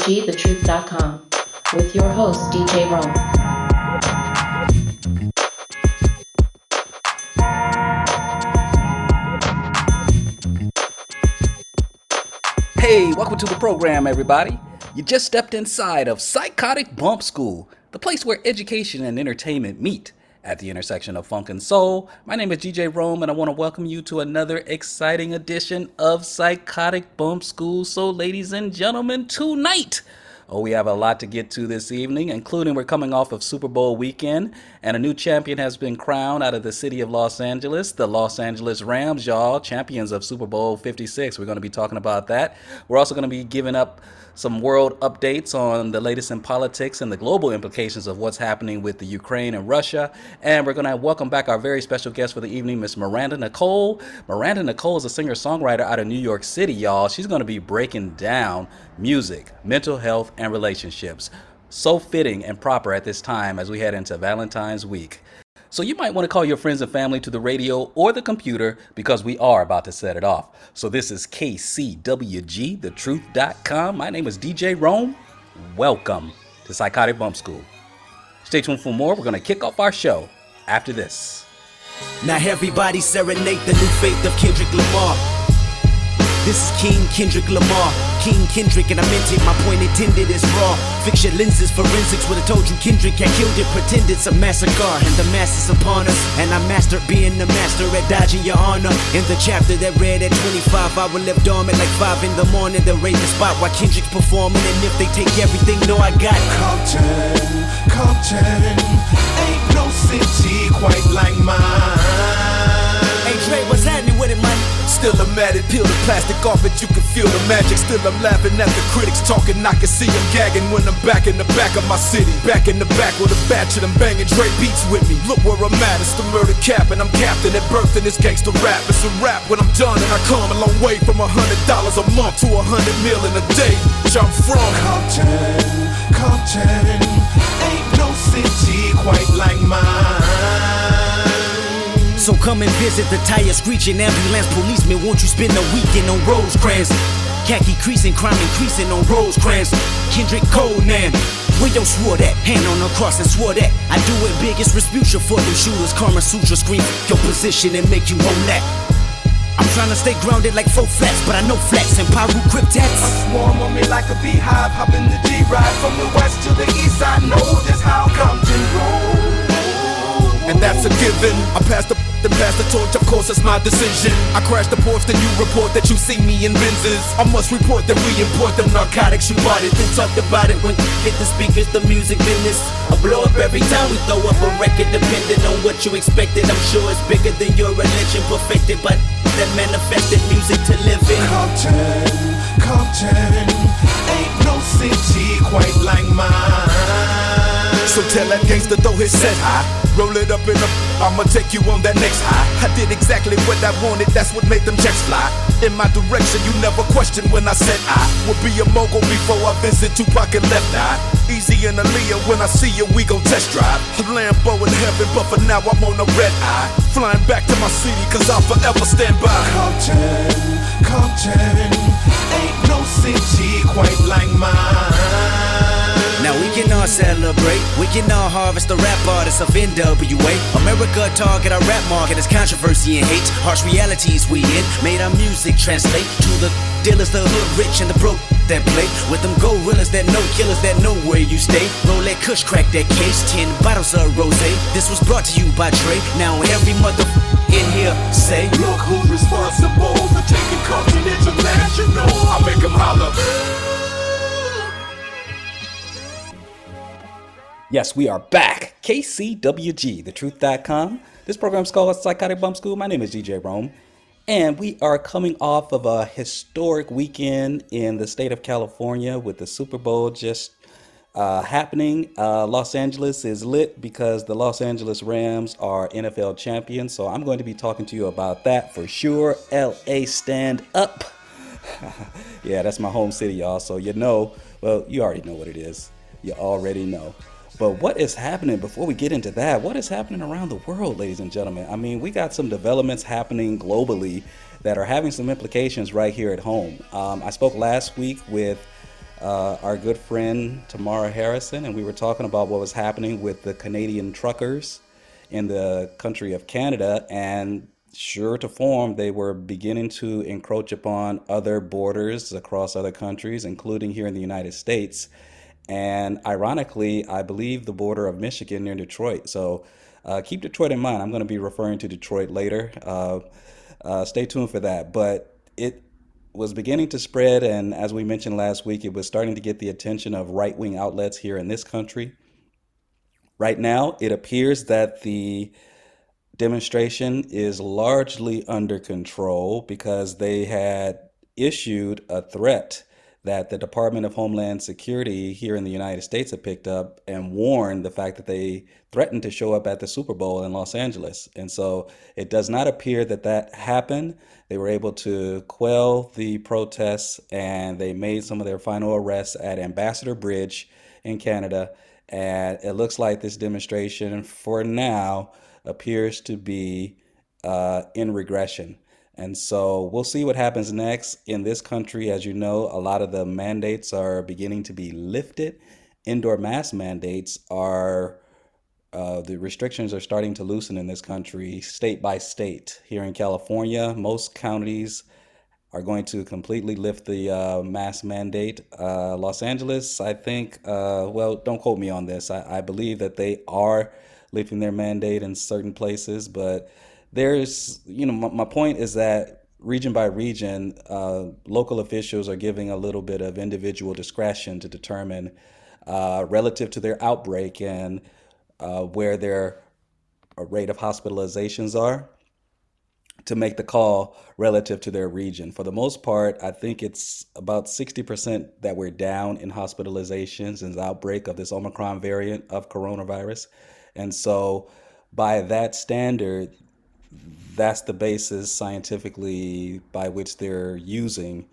KCWGTheTruth.com with your host, DJ Rome. Hey, welcome to the program, everybody. You just stepped inside of Psychotic Bump School, the place where education and entertainment meet at the intersection of funk and soul. My name is DJ Rome, and I want to welcome you to another exciting edition of Psychotic Bump School. So, ladies and gentlemen, tonight, Oh, we have a lot to get to this evening, including we're coming off of Super Bowl weekend, and a new champion has been crowned out of the city of Los Angeles, the Los Angeles Rams, y'all, champions of Super Bowl 56. We're going to be talking about that. We're also going to be giving up some world updates on the latest in politics and the global implications of what's happening with the Ukraine and Russia. And we're going to welcome back our very special guest for the evening, Miss Miranda Nicole. Miranda Nicole is a singer songwriter out of New York City, y'all. She's going to be breaking down music, mental health, and relationships. So fitting and proper at this time as we head into Valentine's week. So you might want to call your friends and family to the radio or the computer because we are about to set it off. So this is KCWG, My name is DJ Rome. Welcome to Psychotic Bump School. Stay tuned for more. We're going to kick off our show after this. Now everybody serenade the new faith of Kendrick Lamar. This is King Kendrick Lamar. King Kendrick, and I meant it, my point intended is raw. Fix your lenses, forensics would have told you Kendrick had killed it. Pretend it's a massacre, and the mass is upon us. And I mastered being the master at dodging your honor. In the chapter that read at 25, I will live dormant like 5 in the morning. They'll raise the spot while Kendrick's performing. And if they take everything, no, I got Compton, Compton, ain't no city quite like mine. Hey Dre, what's happening with it, man? Still I'm at it, peel the plastic off it, you can feel the magic. Still I'm laughing at the critics talking, I can see them gagging when I'm back in the back of my city. Back in the back with a batch of them banging Dre beats with me. Look where I'm at, it's the murder cap, and I'm captain at birth in this gangster rap. It's a rap when I'm done, and I come a long way from a hundred dollars a month to a hundred mil in a day. Which I'm from Compton, Compton, ain't no city quite like mine. So come and visit the tire screeching ambulance policeman. Won't you spend a weekend on Rosecrans? Khaki creasing, crime increasing on Rosecrans. Kendrick Conan. Where yo swore that? Hand on the cross and swore that. I do it biggest Rasputia for them shooters. Karma Sutra scream your position and make you own that. I'm trying to stay grounded like four flats, but I know flats and Paru cryptats. Swarm on me like a beehive, hop in the G-Ride from the west to the east. I know just how Compton roll. And that's a given. I pass the then pass the torch, of course it's my decision. I crash the porch, then you report that you see me in Benzes. I must report that we import them narcotics, you bought it, then talked about it when hit the speakers, the music business. I blow up every time we throw up a record, depending on what you expected. I'm sure it's bigger than your religion, perfected by that manifested music to live in. Compton, Compton, ain't no city quite like mine. So tell that gangster throw his set high. Roll it up in a, I'ma take you on that next high. I did exactly what I wanted, that's what made them checks fly. In my direction, you never questioned when I said I would be a mogul before I visit Tupac and Left Eye. Eazy and Aaliyah, when I see you, we gon' test drive. A Lambo in heaven, but for now I'm on a red eye. Flying back to my city, cause I'll forever stand by. Compton, Compton, ain't no city quite like mine. Now we can all celebrate, we can all harvest the rap artists of NWA. America target our rap market as controversy and hate. Harsh realities we in, made our music translate to the dealers, the hood rich and the broke that play. With them gorillas that know killers that know where you stay. Roll that kush, crack that case, 10 bottles of rose. This was brought to you by Dre. Now every mother in here say, Look who's responsible for taking Compton international. I make them holler. Yes, we are back. KCWG, thetruth.com. This program is called Psychotic Bump School. My name is DJ Rome. And we are coming off of a historic weekend in the state of California with the Super Bowl just uh, happening. Uh, Los Angeles is lit because the Los Angeles Rams are NFL champions. So I'm going to be talking to you about that for sure. LA stand up. yeah, that's my home city, y'all. So you know, well, you already know what it is. You already know. But what is happening before we get into that? What is happening around the world, ladies and gentlemen? I mean, we got some developments happening globally that are having some implications right here at home. Um, I spoke last week with uh, our good friend Tamara Harrison, and we were talking about what was happening with the Canadian truckers in the country of Canada. And sure to form, they were beginning to encroach upon other borders across other countries, including here in the United States. And ironically, I believe the border of Michigan near Detroit. So uh, keep Detroit in mind. I'm going to be referring to Detroit later. Uh, uh, stay tuned for that. But it was beginning to spread, and as we mentioned last week, it was starting to get the attention of right wing outlets here in this country. Right now, it appears that the demonstration is largely under control because they had issued a threat that the Department of Homeland Security here in the United States had picked up and warned the fact that they threatened to show up at the Super Bowl in Los Angeles. And so it does not appear that that happened. They were able to quell the protests and they made some of their final arrests at Ambassador Bridge in Canada. And it looks like this demonstration, for now, appears to be uh, in regression. And so we'll see what happens next in this country. As you know, a lot of the mandates are beginning to be lifted. Indoor mask mandates are, uh, the restrictions are starting to loosen in this country, state by state. Here in California, most counties are going to completely lift the uh, mask mandate. Uh, Los Angeles, I think, uh, well, don't quote me on this. I, I believe that they are lifting their mandate in certain places, but there's, you know, my, my point is that region by region, uh, local officials are giving a little bit of individual discretion to determine uh, relative to their outbreak and uh, where their uh, rate of hospitalizations are to make the call relative to their region. For the most part, I think it's about 60% that we're down in hospitalizations and the outbreak of this Omicron variant of coronavirus. And so, by that standard, that's the basis scientifically by which they're using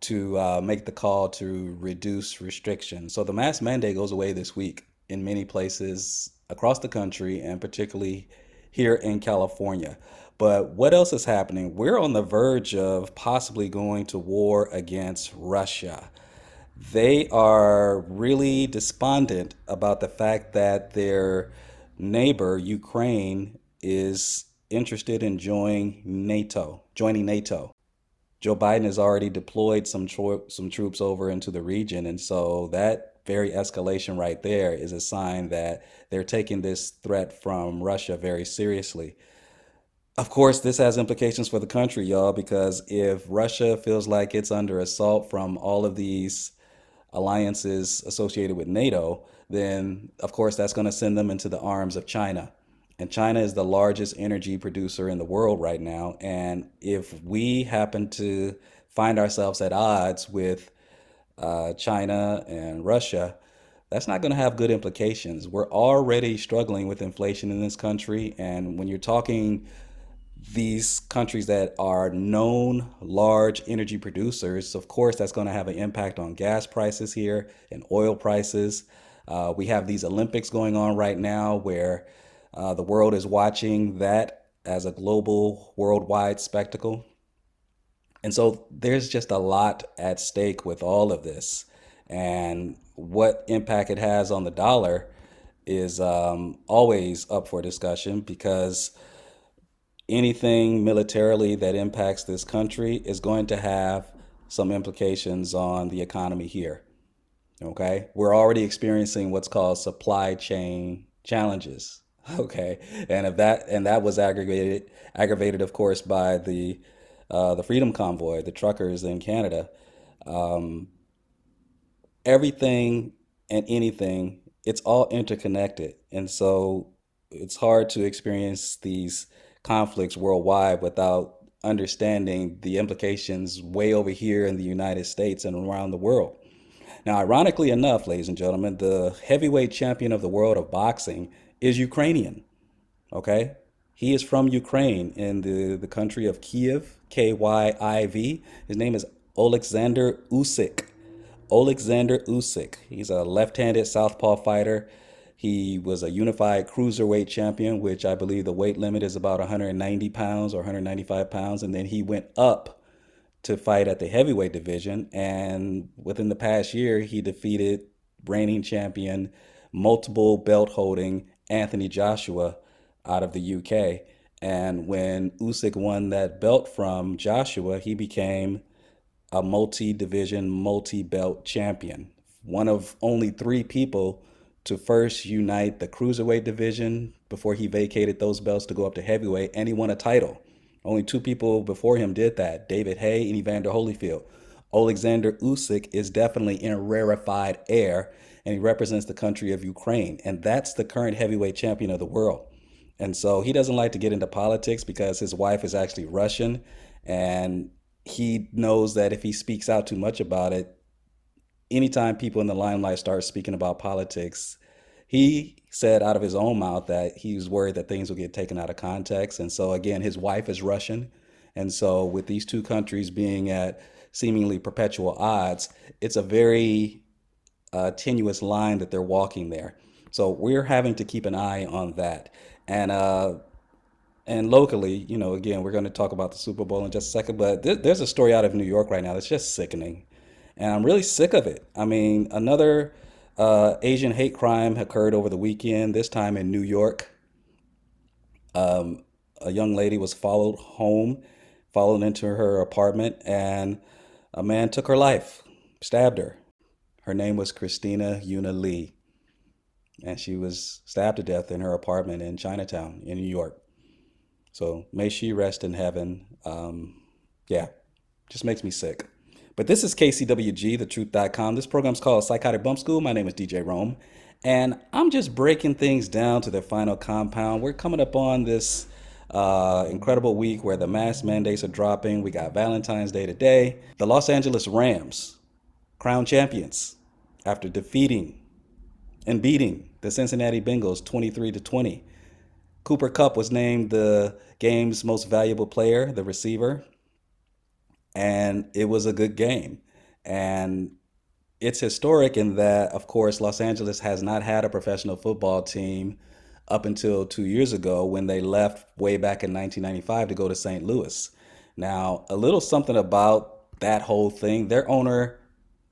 to uh, make the call to reduce restrictions. So the mask mandate goes away this week in many places across the country and particularly here in California. But what else is happening? We're on the verge of possibly going to war against Russia. They are really despondent about the fact that their neighbor, Ukraine, is interested in joining NATO, joining NATO. Joe Biden has already deployed some tro- some troops over into the region, and so that very escalation right there is a sign that they're taking this threat from Russia very seriously. Of course, this has implications for the country, y'all, because if Russia feels like it's under assault from all of these alliances associated with NATO, then of course that's going to send them into the arms of China. And China is the largest energy producer in the world right now. And if we happen to find ourselves at odds with uh, China and Russia, that's not going to have good implications. We're already struggling with inflation in this country. And when you're talking these countries that are known large energy producers, of course, that's going to have an impact on gas prices here and oil prices. Uh, we have these Olympics going on right now where uh, the world is watching that as a global, worldwide spectacle. And so there's just a lot at stake with all of this. And what impact it has on the dollar is um, always up for discussion because anything militarily that impacts this country is going to have some implications on the economy here. Okay. We're already experiencing what's called supply chain challenges Okay, and if that and that was aggravated, aggravated, of course, by the uh, the Freedom Convoy, the truckers in Canada. Um, everything and anything, it's all interconnected, and so it's hard to experience these conflicts worldwide without understanding the implications way over here in the United States and around the world. Now, ironically enough, ladies and gentlemen, the heavyweight champion of the world of boxing is Ukrainian. Okay? He is from Ukraine in the, the country of Kiev, K Y I V. His name is Alexander Usyk. Alexander Usyk. He's a left-handed southpaw fighter. He was a unified cruiserweight champion, which I believe the weight limit is about 190 pounds or 195 pounds. And then he went up to fight at the heavyweight division. And within the past year, he defeated reigning champion, multiple belt holding Anthony Joshua out of the UK. And when Usyk won that belt from Joshua, he became a multi division, multi belt champion. One of only three people to first unite the cruiserweight division before he vacated those belts to go up to heavyweight, and he won a title. Only two people before him did that David Haye and Evander Holyfield. Alexander Usyk is definitely in rarefied air, and he represents the country of Ukraine, and that's the current heavyweight champion of the world. And so he doesn't like to get into politics because his wife is actually Russian, and he knows that if he speaks out too much about it, anytime people in the limelight start speaking about politics, he said out of his own mouth that he was worried that things will get taken out of context. And so, again, his wife is Russian. And so, with these two countries being at seemingly perpetual odds, it's a very uh, tenuous line that they're walking there. So, we're having to keep an eye on that. And, uh, and locally, you know, again, we're going to talk about the Super Bowl in just a second, but th- there's a story out of New York right now that's just sickening. And I'm really sick of it. I mean, another uh, Asian hate crime occurred over the weekend, this time in New York. Um, a young lady was followed home, followed into her apartment, and a man took her life, stabbed her. Her name was Christina Yuna Lee, and she was stabbed to death in her apartment in Chinatown in New York. So may she rest in heaven. Um, yeah, just makes me sick. But this is KCWG, thetruth.com. This program's called Psychotic Bump School. My name is DJ Rome, and I'm just breaking things down to their final compound. We're coming up on this uh, incredible week where the mask mandates are dropping. We got Valentine's Day today. The Los Angeles Rams, crown champions, after defeating and beating the Cincinnati Bengals 23 to 20. Cooper Kupp was named the game's most valuable player, the receiver and it was a good game. And it's historic in that, of course, Los Angeles has not had a professional football team up until two years ago when they left way back in 1995 to go to St. Louis. Now, a little something about that whole thing their owner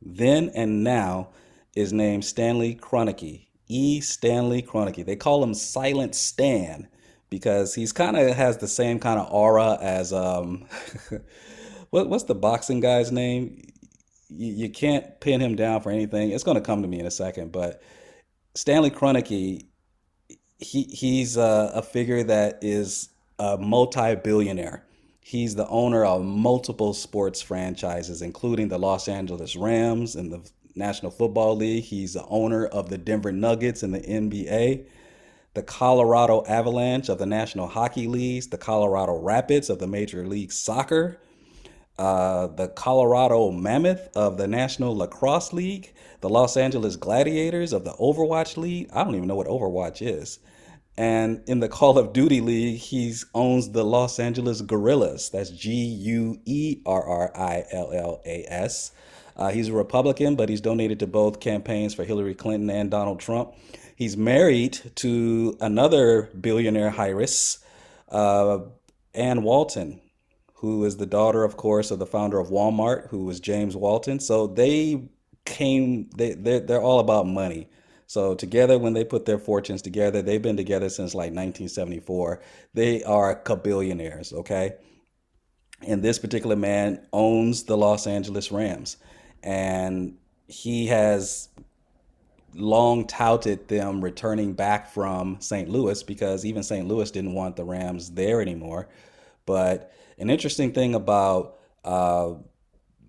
then and now is named Stanley Kroenke. E. Stanley Kroenke. They call him Silent Stan because he's kind of has the same kind of aura as um what what's the boxing guy's name? You, you can't pin him down for anything. It's going to come to me in a second, but Stanley Kroenke, he he's a, a figure that is a multi-billionaire. He's the owner of multiple sports franchises, including the Los Angeles Rams and the National Football League. He's the owner of the Denver Nuggets in the NBA, the Colorado Avalanche of the National Hockey Leagues, the Colorado Rapids of the Major League Soccer, uh, the Colorado Mammoth of the National Lacrosse League, the Los Angeles Gladiators of the Overwatch League. I don't even know what Overwatch is. And in the Call of Duty League, he owns the Los Angeles Guerrillas. That's G U E R R I L L A S. Uh, he's a Republican, but he's donated to both campaigns for Hillary Clinton and Donald Trump. He's married to another billionaire heiress, uh, Ann Walton who is the daughter, of course, of the founder of Walmart, who was James Walton. So they came, they, they're, they're all about money. So together, when they put their fortunes together, they've been together since like 1974. They are billionaires, okay? And this particular man owns the Los Angeles Rams. And he has long touted them returning back from St. Louis because even St. Louis didn't want the Rams there anymore. But an interesting thing about uh,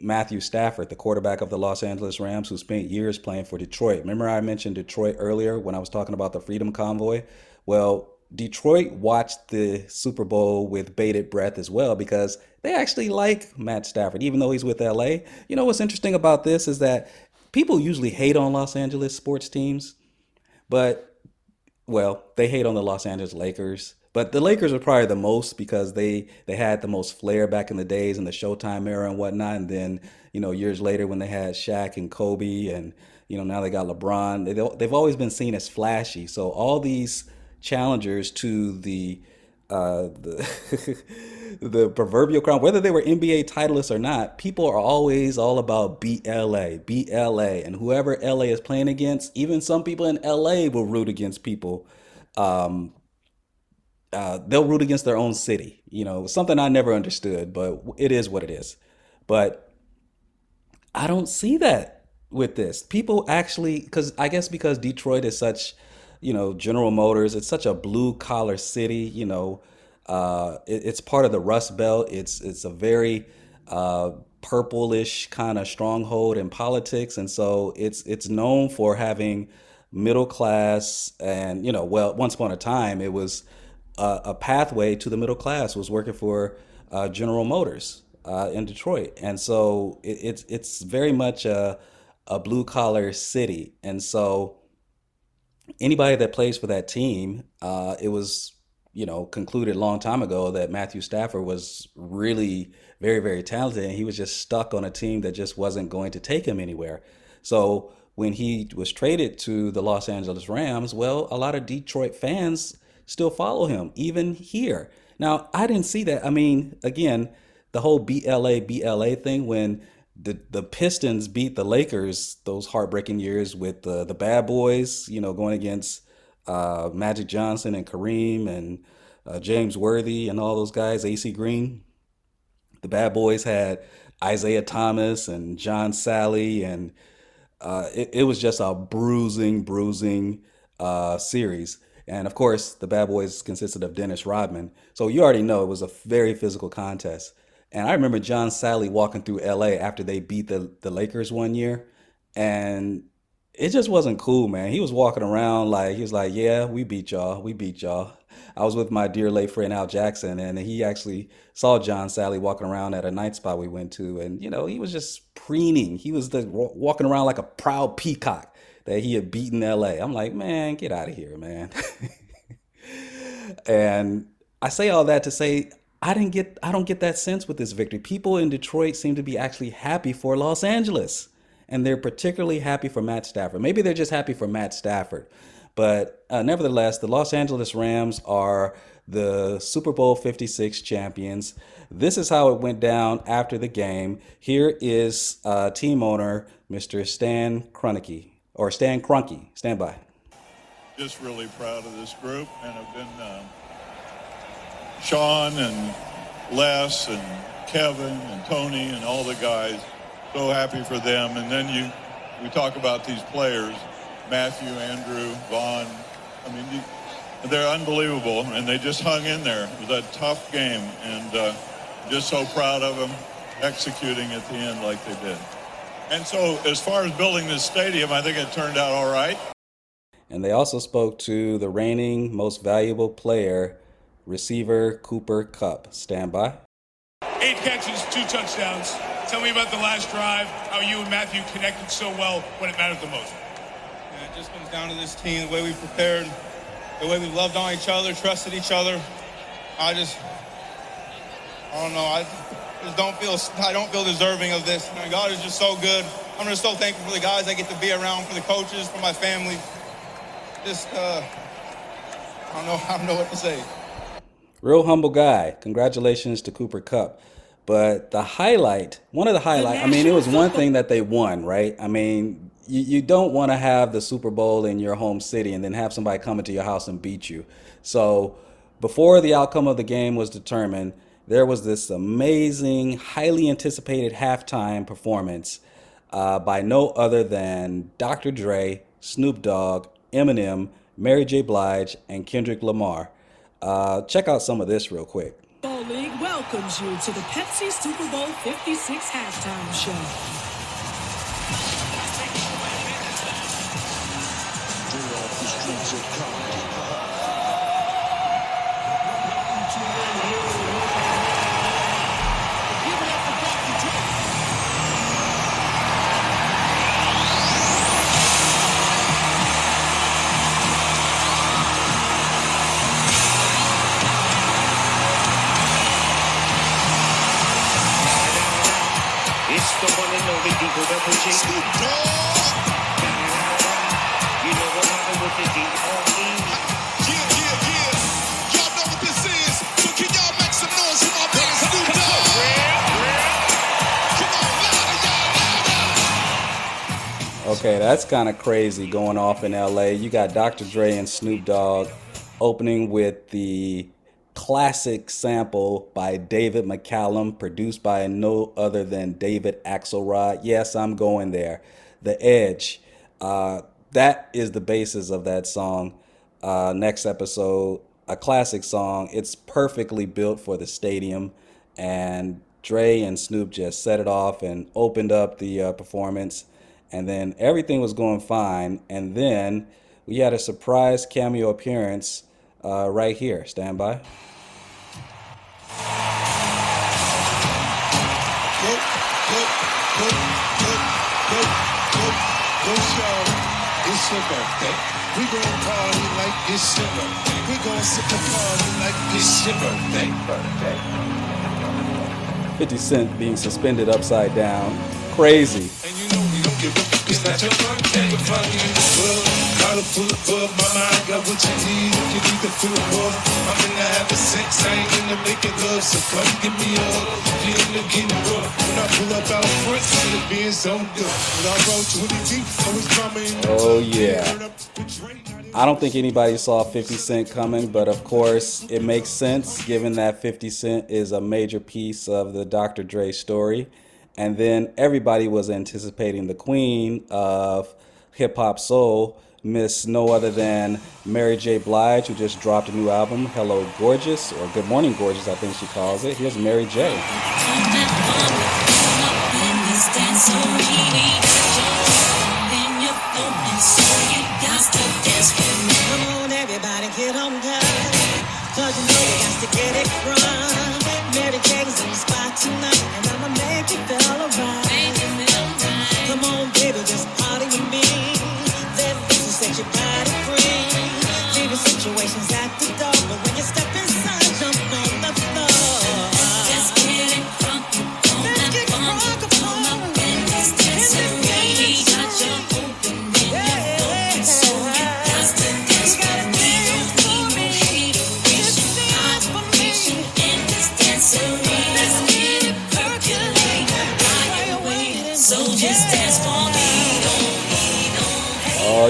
Matthew Stafford, the quarterback of the Los Angeles Rams, who spent years playing for Detroit. Remember, I mentioned Detroit earlier when I was talking about the Freedom Convoy? Well, Detroit watched the Super Bowl with bated breath as well because they actually like Matt Stafford, even though he's with LA. You know what's interesting about this is that people usually hate on Los Angeles sports teams, but, well, they hate on the Los Angeles Lakers But the Lakers are probably the most because they they had the most flair back in the days in the Showtime era and whatnot. And then you know years later when they had Shaq and Kobe and you know now they got LeBron. They they've always been seen as flashy. So all these challengers to the uh, the the proverbial crown, whether they were NBA titleists or not, people are always all about BLA, BLA, and whoever LA is playing against, even some people in LA will root against people. Um, uh, they'll root against their own city. You know, something I never understood, but it is what it is. But I don't see that with this. People actually, because I guess because Detroit is such, you know, General Motors, it's such a blue collar city. You know, uh, it, it's part of the Rust Belt. It's it's a very uh, purplish kind of stronghold in politics, and so it's it's known for having middle class and you know, well, once upon a time it was a, a pathway to the middle class was working for uh, General Motors uh, in Detroit, and so it, it's it's very much a a blue collar city, and so anybody that plays for that team, uh, it was you know concluded a long time ago that Matthew Stafford was really very very talented, and he was just stuck on a team that just wasn't going to take him anywhere. So when he was traded to the Los Angeles Rams, well, a lot of Detroit fans still follow him, even here. Now, I didn't see that. I mean, again, the whole BLA BLA thing when the the Pistons beat the Lakers those heartbreaking years with the the bad boys, you know, going against uh, Magic Johnson and Kareem and uh, James Worthy and all those guys, AC Green. The bad boys had Isiah Thomas and John Salley, and uh, it, it was just a bruising, bruising uh, series. And of course, the Bad Boys consisted of Dennis Rodman. So you already know it was a very physical contest. And I remember John Salley walking through LA after they beat the, the Lakers one year. And it just wasn't cool, man. He was walking around like, he was like, yeah, we beat y'all. We beat y'all. I was with my dear late friend Al Jackson, and he actually saw John Salley walking around at a night spot we went to. And, you know, he was just preening. He was the, walking around like a proud peacock that he had beaten LA. I'm like, man, get out of here, man. and I say all that to say I didn't get I don't get that sense with this victory. People in Detroit seem to be actually happy for Los Angeles. And they're particularly happy for Matt Stafford. Maybe they're just happy for Matt Stafford. But uh, nevertheless, the Los Angeles Rams are the Super Bowl 56 champions. This is how it went down after the game. Here is uh, team owner, Mr. Stan Kroenke or Stan Kroenke. Stand by. Just really proud of this group, and I've been um, Sean and Les and Kevin and Tony and all the guys. So happy for them. And then you, we talk about these players, Matthew, Andrew, Von. I mean, they're unbelievable, and they just hung in there. It was a tough game, and uh, just so proud of them executing at the end like they did. And so, as far as building this stadium, I think it turned out all right. And they also spoke to the reigning most valuable player, receiver Cooper Kupp. Stand by. Eight catches, two touchdowns. Tell me about the last drive, how you and Matthew connected so well when it mattered the most. Yeah, it just comes down to this team, the way we prepared, the way we loved on each other, trusted each other. I just, I don't know. I just don't feel I don't feel deserving of this. I mean, God is just so good. I'm just so thankful for the guys I get to be around, for the coaches, for my family. Just uh, I don't know I don't know what to say. Real humble guy. Congratulations to Cooper Kupp. But the highlight, one of the highlight, I mean, it was one thing that they won, right? I mean, you, you don't want to have the Super Bowl in your home city and then have somebody come into your house and beat you. So before the outcome of the game was determined, there was this amazing, highly anticipated halftime performance uh, by no other than Dr. Dre, Snoop Dogg, Eminem, Mary J. Blige, and Kendrick Lamar. Uh, check out some of this real quick. League welcomes you to the Pepsi Super Bowl 56 halftime show. For my man Snoop Dogg? Come on, louder, y'all, louder. Okay, that's kind of crazy going off in LA. You got Dr. Dre and Snoop Dogg opening with the classic sample by David McCallum, produced by no other than David Axelrod. Yes, I'm going there. The Edge. Uh, that is the basis of that song. Uh, next episode, a classic song. It's perfectly built for the stadium, and Dre and Snoop just set it off and opened up the uh, performance, and then everything was going fine. And then we had a surprise cameo appearance uh, right here. Stand by. Birthday. We gon' party like it's your birthday. We gon' sip the party like it's your birthday. Birthday. 50 Cent being suspended upside down. Crazy. Give a fuck. It's not your birthday. We're finally in the club. Collar full of bug. My mind got what you need. If you need to feel love, I'm in the having sex. I ain't in the making love. So come give me a hug. You in the getting rough. When I pull up out front, see being so good. When I roll 20 deep, always drama Oh, yeah. I don't think anybody saw 50 Cent coming, but of course, it makes sense given that 50 Cent is a major piece of the Dr. Dre story. And then everybody was anticipating the queen of hip hop soul, Miss no other than Mary J. Blige, who just dropped a new album, Hello Gorgeous, or Good Morning Gorgeous, I think she calls it. Here's Mary J. Everybody, get on down. Cause you know we got to get it right. Mary Jane's in the spot tonight, and I'ma make you feel alright. Come on, baby, just party with me. Let set your body free. Leaving situations at the door, but when you step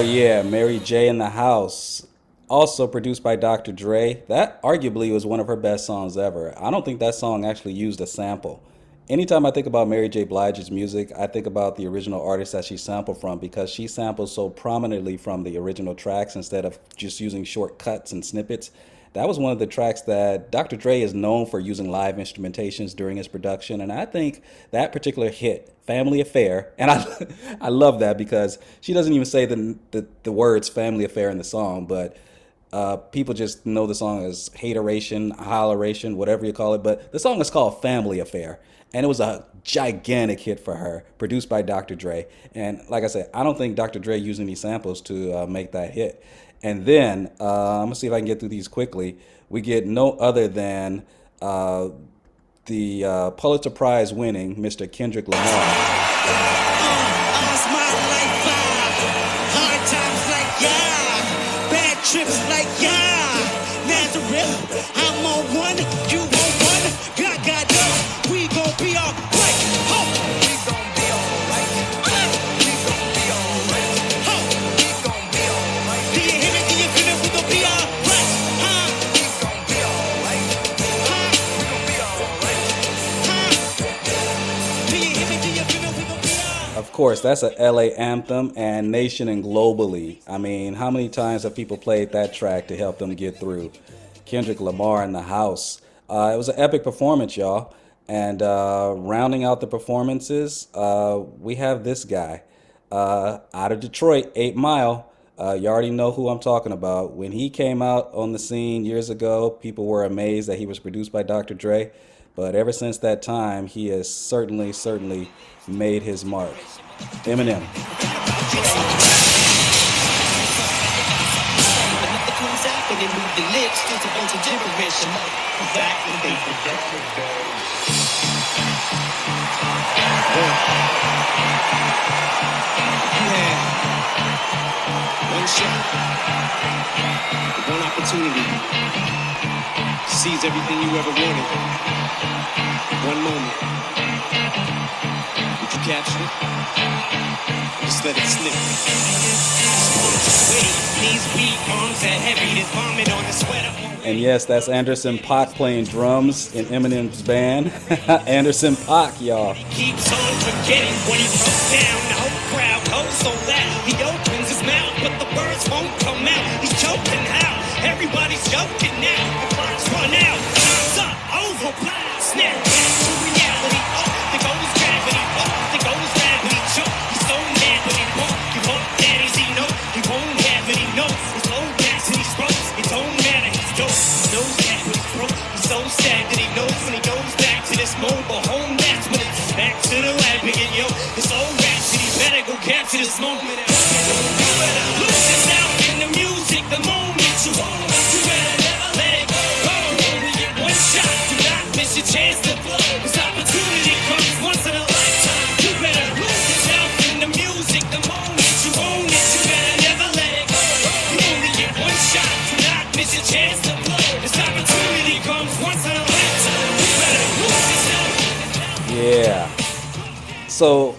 yeah, Mary J in the House. Also produced by Dr. Dre. That arguably was one of her best songs ever. I don't think that song actually used a sample. Anytime I think about Mary J. Blige's music, I think about the original artist that she sampled from because she samples so prominently from the original tracks instead of just using short cuts and snippets. That was one of the tracks that Dr. Dre is known for using live instrumentations during his production, and I think that particular hit, "Family Affair," and I, I love that because she doesn't even say the the, the words "family affair" in the song, but uh, people just know the song as hateration, holleration, whatever you call it. But the song is called "Family Affair," and it was a gigantic hit for her, produced by Dr. Dre. And like I said, I don't think Dr. Dre used any samples to uh, make that hit. And then uh, I'm gonna see if I can get through these quickly. We get no other than uh, the uh, Pulitzer Prize winning Mr. Kendrick Lamar. Of course, that's a LA anthem and nation and globally. I mean, how many times have people played that track to help them get through? Kendrick Lamar in the house. Uh, it was an epic performance, y'all. And uh, rounding out the performances, uh, we have this guy uh, out of Detroit, Eight Mile. Uh, you already know who I'm talking about. When he came out on the scene years ago, people were amazed that he was produced by Dr. Dre. But ever since that time, he has certainly, certainly made his mark. Eminem. One shot, one opportunity seize everything you ever wanted. One moment. Capture it? Just let it slip. Sweaty, knees weak, arms that heavy, there's vomit on the sweater. And yes, that's Anderson Paak playing drums in Eminem's band. Anderson Paak, y'all. He keeps on forgetting when he broke down. The whole crowd goes so loud. He opens his mouth, but the words won't come out. He's choking out. Everybody's joking now. The clock's run out. Time's up. Over. This moment. You lose yourself in the music the moment you own. You better never let it go. Only get one shot. Do not miss your chance to blow. This opportunity comes once in a lifetime. You better lose yourself in the music the moment you own it. You better never let it go. You only get one shot. Do not miss your chance to blow. This opportunity comes once in a lifetime. You better lose yourself. Yeah. So,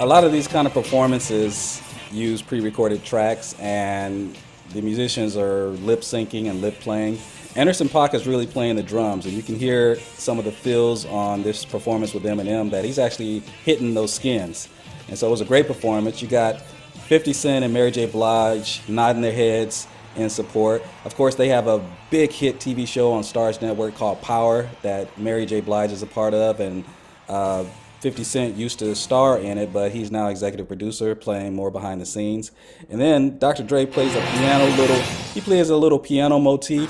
a lot of these kind of performances use pre-recorded tracks, and the musicians are lip syncing and lip playing. Anderson Paak is really playing the drums, and you can hear some of the feels on this performance with Eminem that he's actually hitting those skins. And so it was a great performance. You got 50 Cent and Mary J. Blige nodding their heads in support. Of course, they have a big hit TV show on Starz Network called Power that Mary J. Blige is a part of, and uh, 50 Cent used to star in it, but he's now executive producer, playing more behind the scenes. And then Dr. Dre plays a piano little, he plays a little piano motif.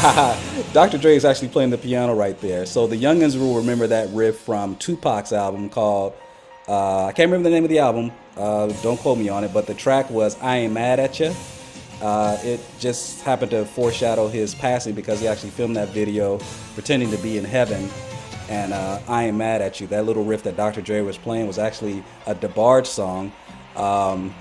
Dr. Dre is actually playing the piano right there. So the youngins will remember that riff from Tupac's album called, uh, I can't remember the name of the album, uh, don't quote me on it, but the track was I Ain't Mad at Ya. Uh, it just happened to foreshadow his passing because he actually filmed that video pretending to be in heaven. And uh, I Ain't Mad at You, that little riff that Dr. Dre was playing was actually a DeBarge song um,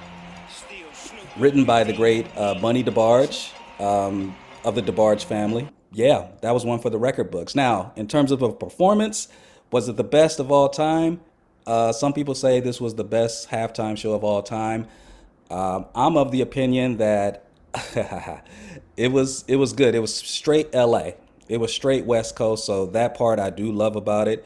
written by the great uh, Bunny DeBarge um, of the DeBarge family. Yeah, that was one for the record books. Now, in terms of a performance, was it the best of all time? Uh, some people say this was the best halftime show of all time. Um, I'm of the opinion that it was it was good. It was straight LA. It was straight West Coast. So that part I do love about it.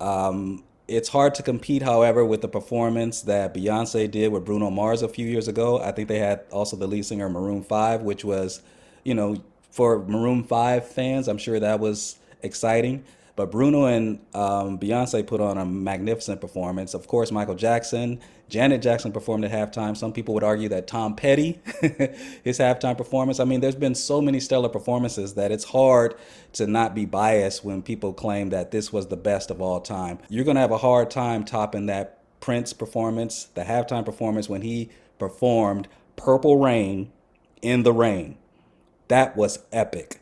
Um, it's hard to compete, however, with the performance that Beyonce did with Bruno Mars a few years ago. I think they had also the lead singer Maroon Five, which was, you know, for Maroon Five fans, I'm sure that was exciting. But Bruno and um, Beyonce put on a magnificent performance. Of course, Michael Jackson, Janet Jackson performed at halftime. Some people would argue that Tom Petty, his halftime performance. I mean, there's been so many stellar performances that it's hard to not be biased when people claim that this was the best of all time. You're going to have a hard time topping that Prince performance, the halftime performance when he performed Purple Rain in the Rain. That was epic.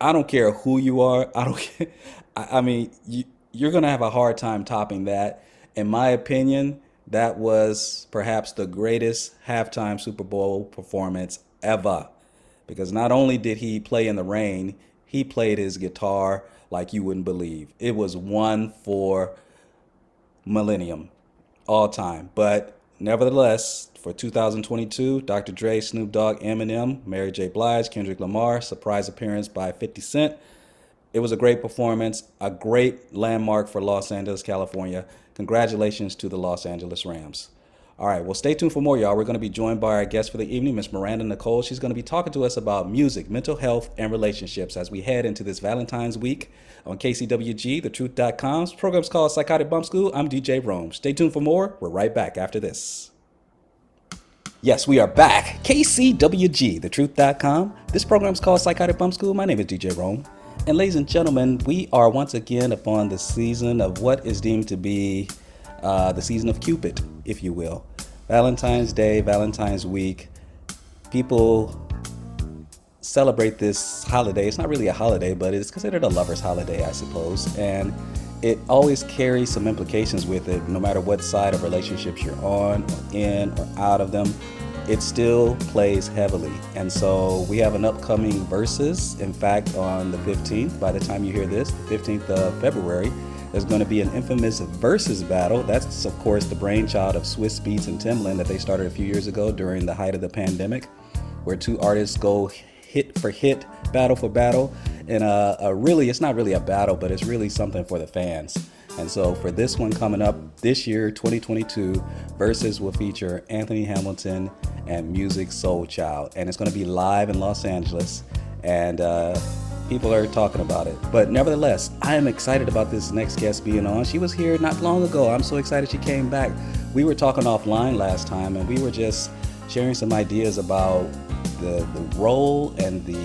I don't care who you are. I don't care. I, I mean, you, you're going to have a hard time topping that. In my opinion, that was perhaps the greatest halftime Super Bowl performance ever. Because not only did he play in the rain, he played his guitar like you wouldn't believe. It was one for millennium, all time. But nevertheless, for 2022, Dr. Dre, Snoop Dogg, Eminem, Mary J. Blige, Kendrick Lamar, surprise appearance by 50 Cent. It was a great performance, a great landmark for Los Angeles, California. Congratulations to the Los Angeles Rams. All right, well, stay tuned for more, y'all. We're going to be joined by our guest for the evening, Miss Miranda Nicole. She's going to be talking to us about music, mental health, and relationships as we head into this Valentine's week on KCWG, thetruth.com's program's called Psychotic Bump School. I'm DJ Rome. Stay tuned for more. We're right back after this. Yes, we are back. KCWG, thetruth.com. This program's called Psychotic Bump School. My name is DJ Rome. And ladies and gentlemen, we are once again upon the season of what is deemed to be uh, the season of Cupid, if you will. Valentine's Day, Valentine's Week. People celebrate this holiday. It's not really a holiday, but it's considered a lover's holiday, I suppose. And it always carries some implications with it, no matter what side of relationships you're on, or in, or out of them. It still plays heavily. And so we have an upcoming Verzuz. In fact, on the 15th, by the time you hear this, the 15th of February, there's going to be an infamous Verzuz battle. That's, of course, the brainchild of Swizz Beatz and Timbaland that they started a few years ago during the height of the pandemic, where two artists go hit for hit, battle for battle. And uh, a really, it's not really a battle, but it's really something for the fans. And so for this one coming up this year, 2022, Verzuz will feature Anthony Hamilton and Musiq Soulchild. And it's going to be live in Los Angeles. And uh, people are talking about it. But nevertheless, I am excited about this next guest being on. She was here not long ago. I'm so excited she came back. We were talking offline last time and we were just sharing some ideas about the, the role and the,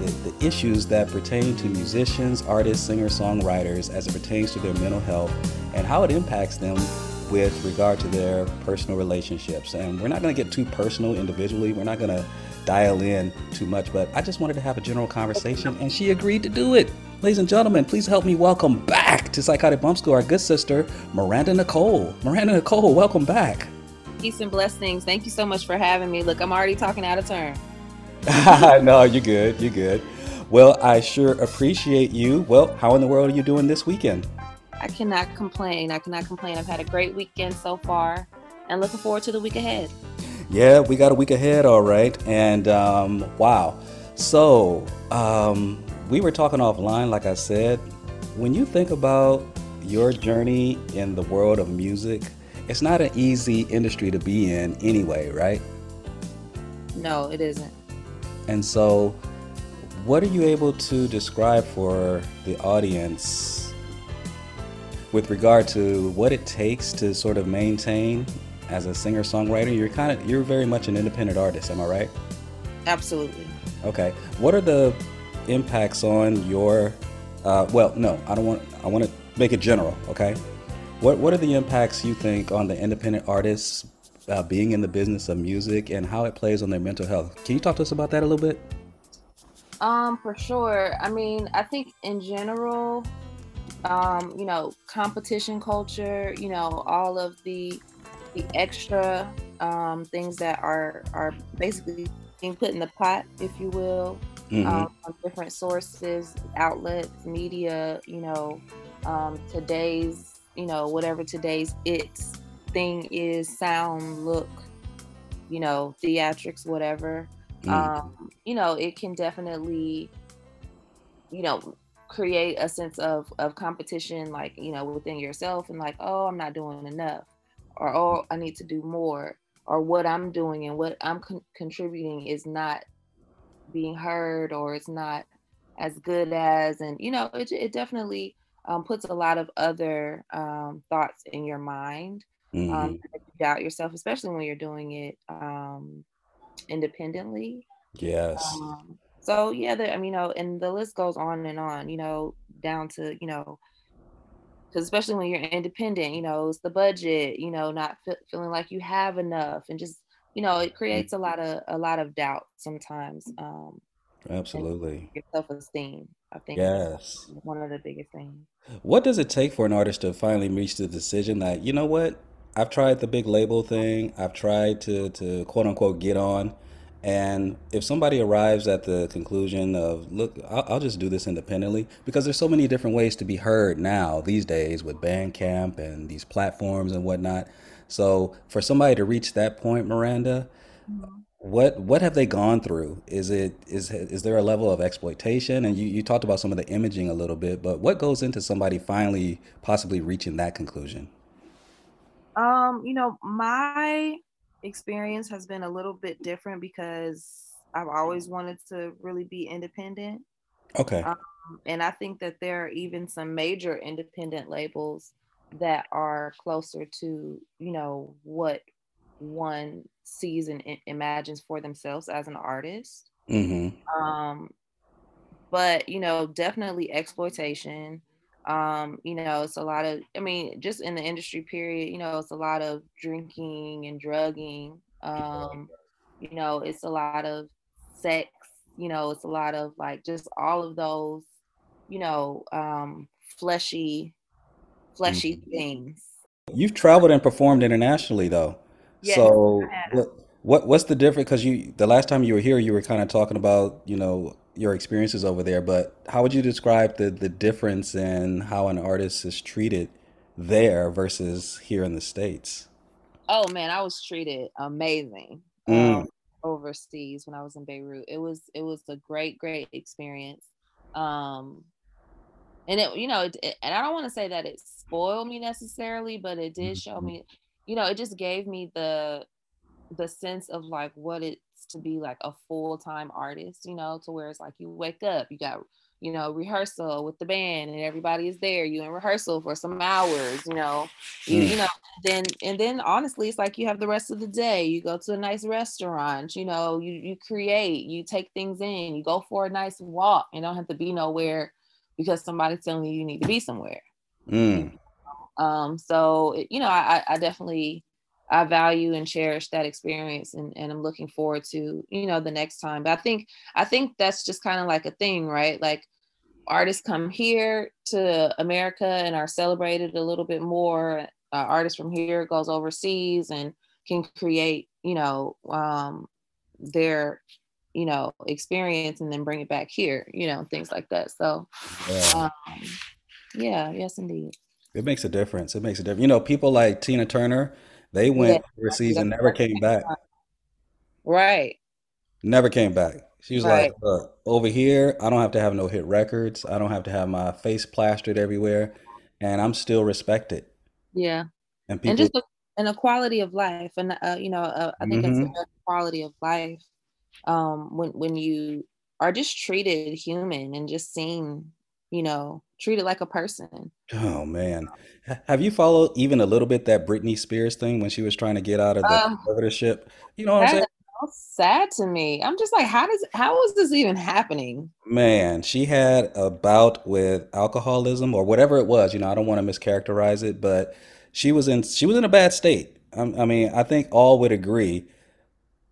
the, the issues that pertain to musicians, artists, singers, songwriters as it pertains to their mental health and how it impacts them with regard to their personal relationships. And we're not going to get too personal individually. We're not going to dial in too much, but I just wanted to have a general conversation, and she agreed to do it. Ladies and gentlemen, please help me welcome back to Psychotic Bump School our good sister, Miranda Nicole. Miranda Nicole, welcome back. Peace and blessings. Thank you so much for having me. Look, I'm already talking out of turn. no, you're good. You're good. Well, I sure appreciate you. Well, how in the world are you doing this weekend? I cannot complain. I cannot complain. I've had a great weekend so far and looking forward to the week ahead. Yeah, we got a week ahead, all right. And um, wow. So, um, we were talking offline, like I said. When you think about your journey in the world of music, it's not an easy industry to be in anyway, right? No, it isn't. And so, what are you able to describe for the audience with regard to what it takes to sort of maintain as a singer songwriter? You're kind of you're very much an independent artist, am I right? Absolutely. Okay. What are the impacts on your? Uh, well, no, I don't want. I want to make it general. Okay. What What are the impacts you think on the independent artists uh, being in the business of music and how it plays on their mental health? Can you talk to us about that a little bit? Um, for sure. I mean, I think in general, um, you know, competition culture, you know, all of the the extra um, things that are are basically being put in the pot, if you will, Mhm. um, from different sources, outlets, media. You know, um, today's, you know, whatever today's it's thing is, sound, look, you know, theatrics, whatever. Mm. Um, you know, it can definitely, you know, create a sense of of competition, like you know, within yourself, and like, oh, I'm not doing enough, or oh, I need to do more, or what I'm doing and what I'm con- contributing is not being heard, or it's not as good as, and you know, it it definitely um, puts a lot of other um, thoughts in your mind. Um, Mhm. that you doubt yourself, especially when you're doing it um, independently. Yes. Um, so yeah, the, I mean, you know, and the list goes on and on. You know, down to you know, because especially when you're independent, you know, it's the budget. You know, not fe- feeling like you have enough, and just you know, it creates a lot of a lot of doubt sometimes. Um, Absolutely. your self esteem, I think, Yes. one of the biggest things. What does it take for an artist to finally reach the decision that, you know what, I've tried the big label thing, I've tried to, to quote unquote get on, and if somebody arrives at the conclusion of, look, I'll, I'll just do this independently, because there's so many different ways to be heard now these days with Bandcamp and these platforms and whatnot. So for somebody to reach that point, Miranda, mm-hmm. what what have they gone through? Is it is is there a level of exploitation? And you, you talked about some of the imaging a little bit, but what goes into somebody finally possibly reaching that conclusion? Um, you know, my experience has been a little bit different because I've always wanted to really be independent. Okay. Um, and I think that there are even some major independent labels that are closer to, you know, what one sees and imagines for themselves as an artist. Mm-hmm. Um, but you know, definitely exploitation. Um, you know, it's a lot of, I mean, just in the industry period, you know, it's a lot of drinking and drugging. Um, you know, it's a lot of sex you know, it's a lot of like just all of those, you know, um, fleshy, fleshy Mm-hmm. things. You've traveled and performed internationally though. Yes, So I have. what what what's the difference? Because you the last time you were here, you were kind of talking about you know your experiences over there. But how would you describe the the difference in how an artist is treated there versus here in the States? Oh man, I was treated amazing Mm. um, overseas when I was in Beirut. It was it was a great great experience. Um, and it you know it, it- and I don't want to say that it spoiled me necessarily, but it did show me, you know, it just gave me the the sense of like what it's to be like a full-time artist, you know, to where it's like you wake up, you got you know rehearsal with the band and everybody is there you in rehearsal for some hours you know you, you Mm. know then and then honestly it's like you have the rest of the day you go to a nice restaurant you know you you create you take things in you go for a nice walk you don't have to be nowhere because somebody's telling you you need to be somewhere Mm. um so it- you know I, I I definitely i value and cherish that experience and, and i'm looking forward to you know the next time but i think i think that's just kind of like a thing right like artists come here to america and are celebrated a little bit more uh, artists from here goes overseas and can create you know um their you know experience and then bring it back here you know things like that so Yeah. um yeah yes indeed It makes a difference. It makes a difference. You know, people like Tina Turner, they went Yeah. overseas and never came back. right Never came back. She was Right. like, look, over here, I don't have to have no hit records. I don't have to have my face plastered everywhere, and I'm still respected. yeah And and people, just a, and a quality of life and uh, you know uh, i think it's Mhm. a quality of life um when when you are just treated human and just seen you know treated like a person oh man, have you followed even a little bit that Britney Spears thing when she was trying to get out of the um conservatorship? You know what I'm saying? so sad to me i'm just like how does how is this even happening Man, she had a bout with alcoholism or whatever it was. You know, I don't want to mischaracterize it, but she was in she was in a bad state. I, I mean, I think all would agree.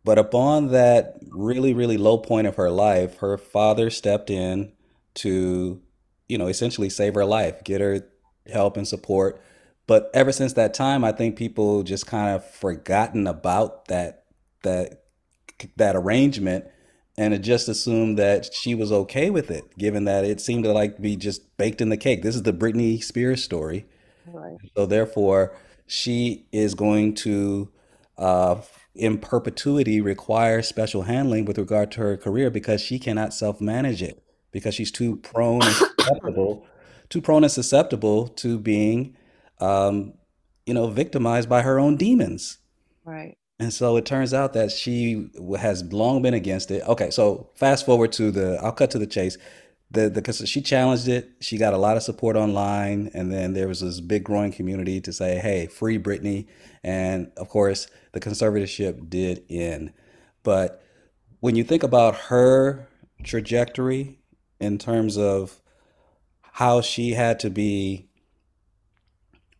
But upon that really, really low point of her life, her father stepped in to, you know, essentially save her life, get her help and support. But ever since that time, I think people just kind of forgotten about that that that arrangement and it just assumed that she was okay with it, given that it seemed to like be just baked in the cake. This is the Britney Spears story. right So therefore, she is going to, uh, in perpetuity, require special handling with regard to her career because she cannot self-manage it because she's too prone and susceptible, too prone and susceptible to being, um, you know, victimized by her own demons. right And so it turns out that she has long been against it. Okay, so fast forward to the, I'll cut to the chase. The, the, cause she challenged it. She got a lot of support online. And then there was this big growing community to say, hey, free Britney. And of course, the conservatorship did end. But when you think about her trajectory in terms of how she had to be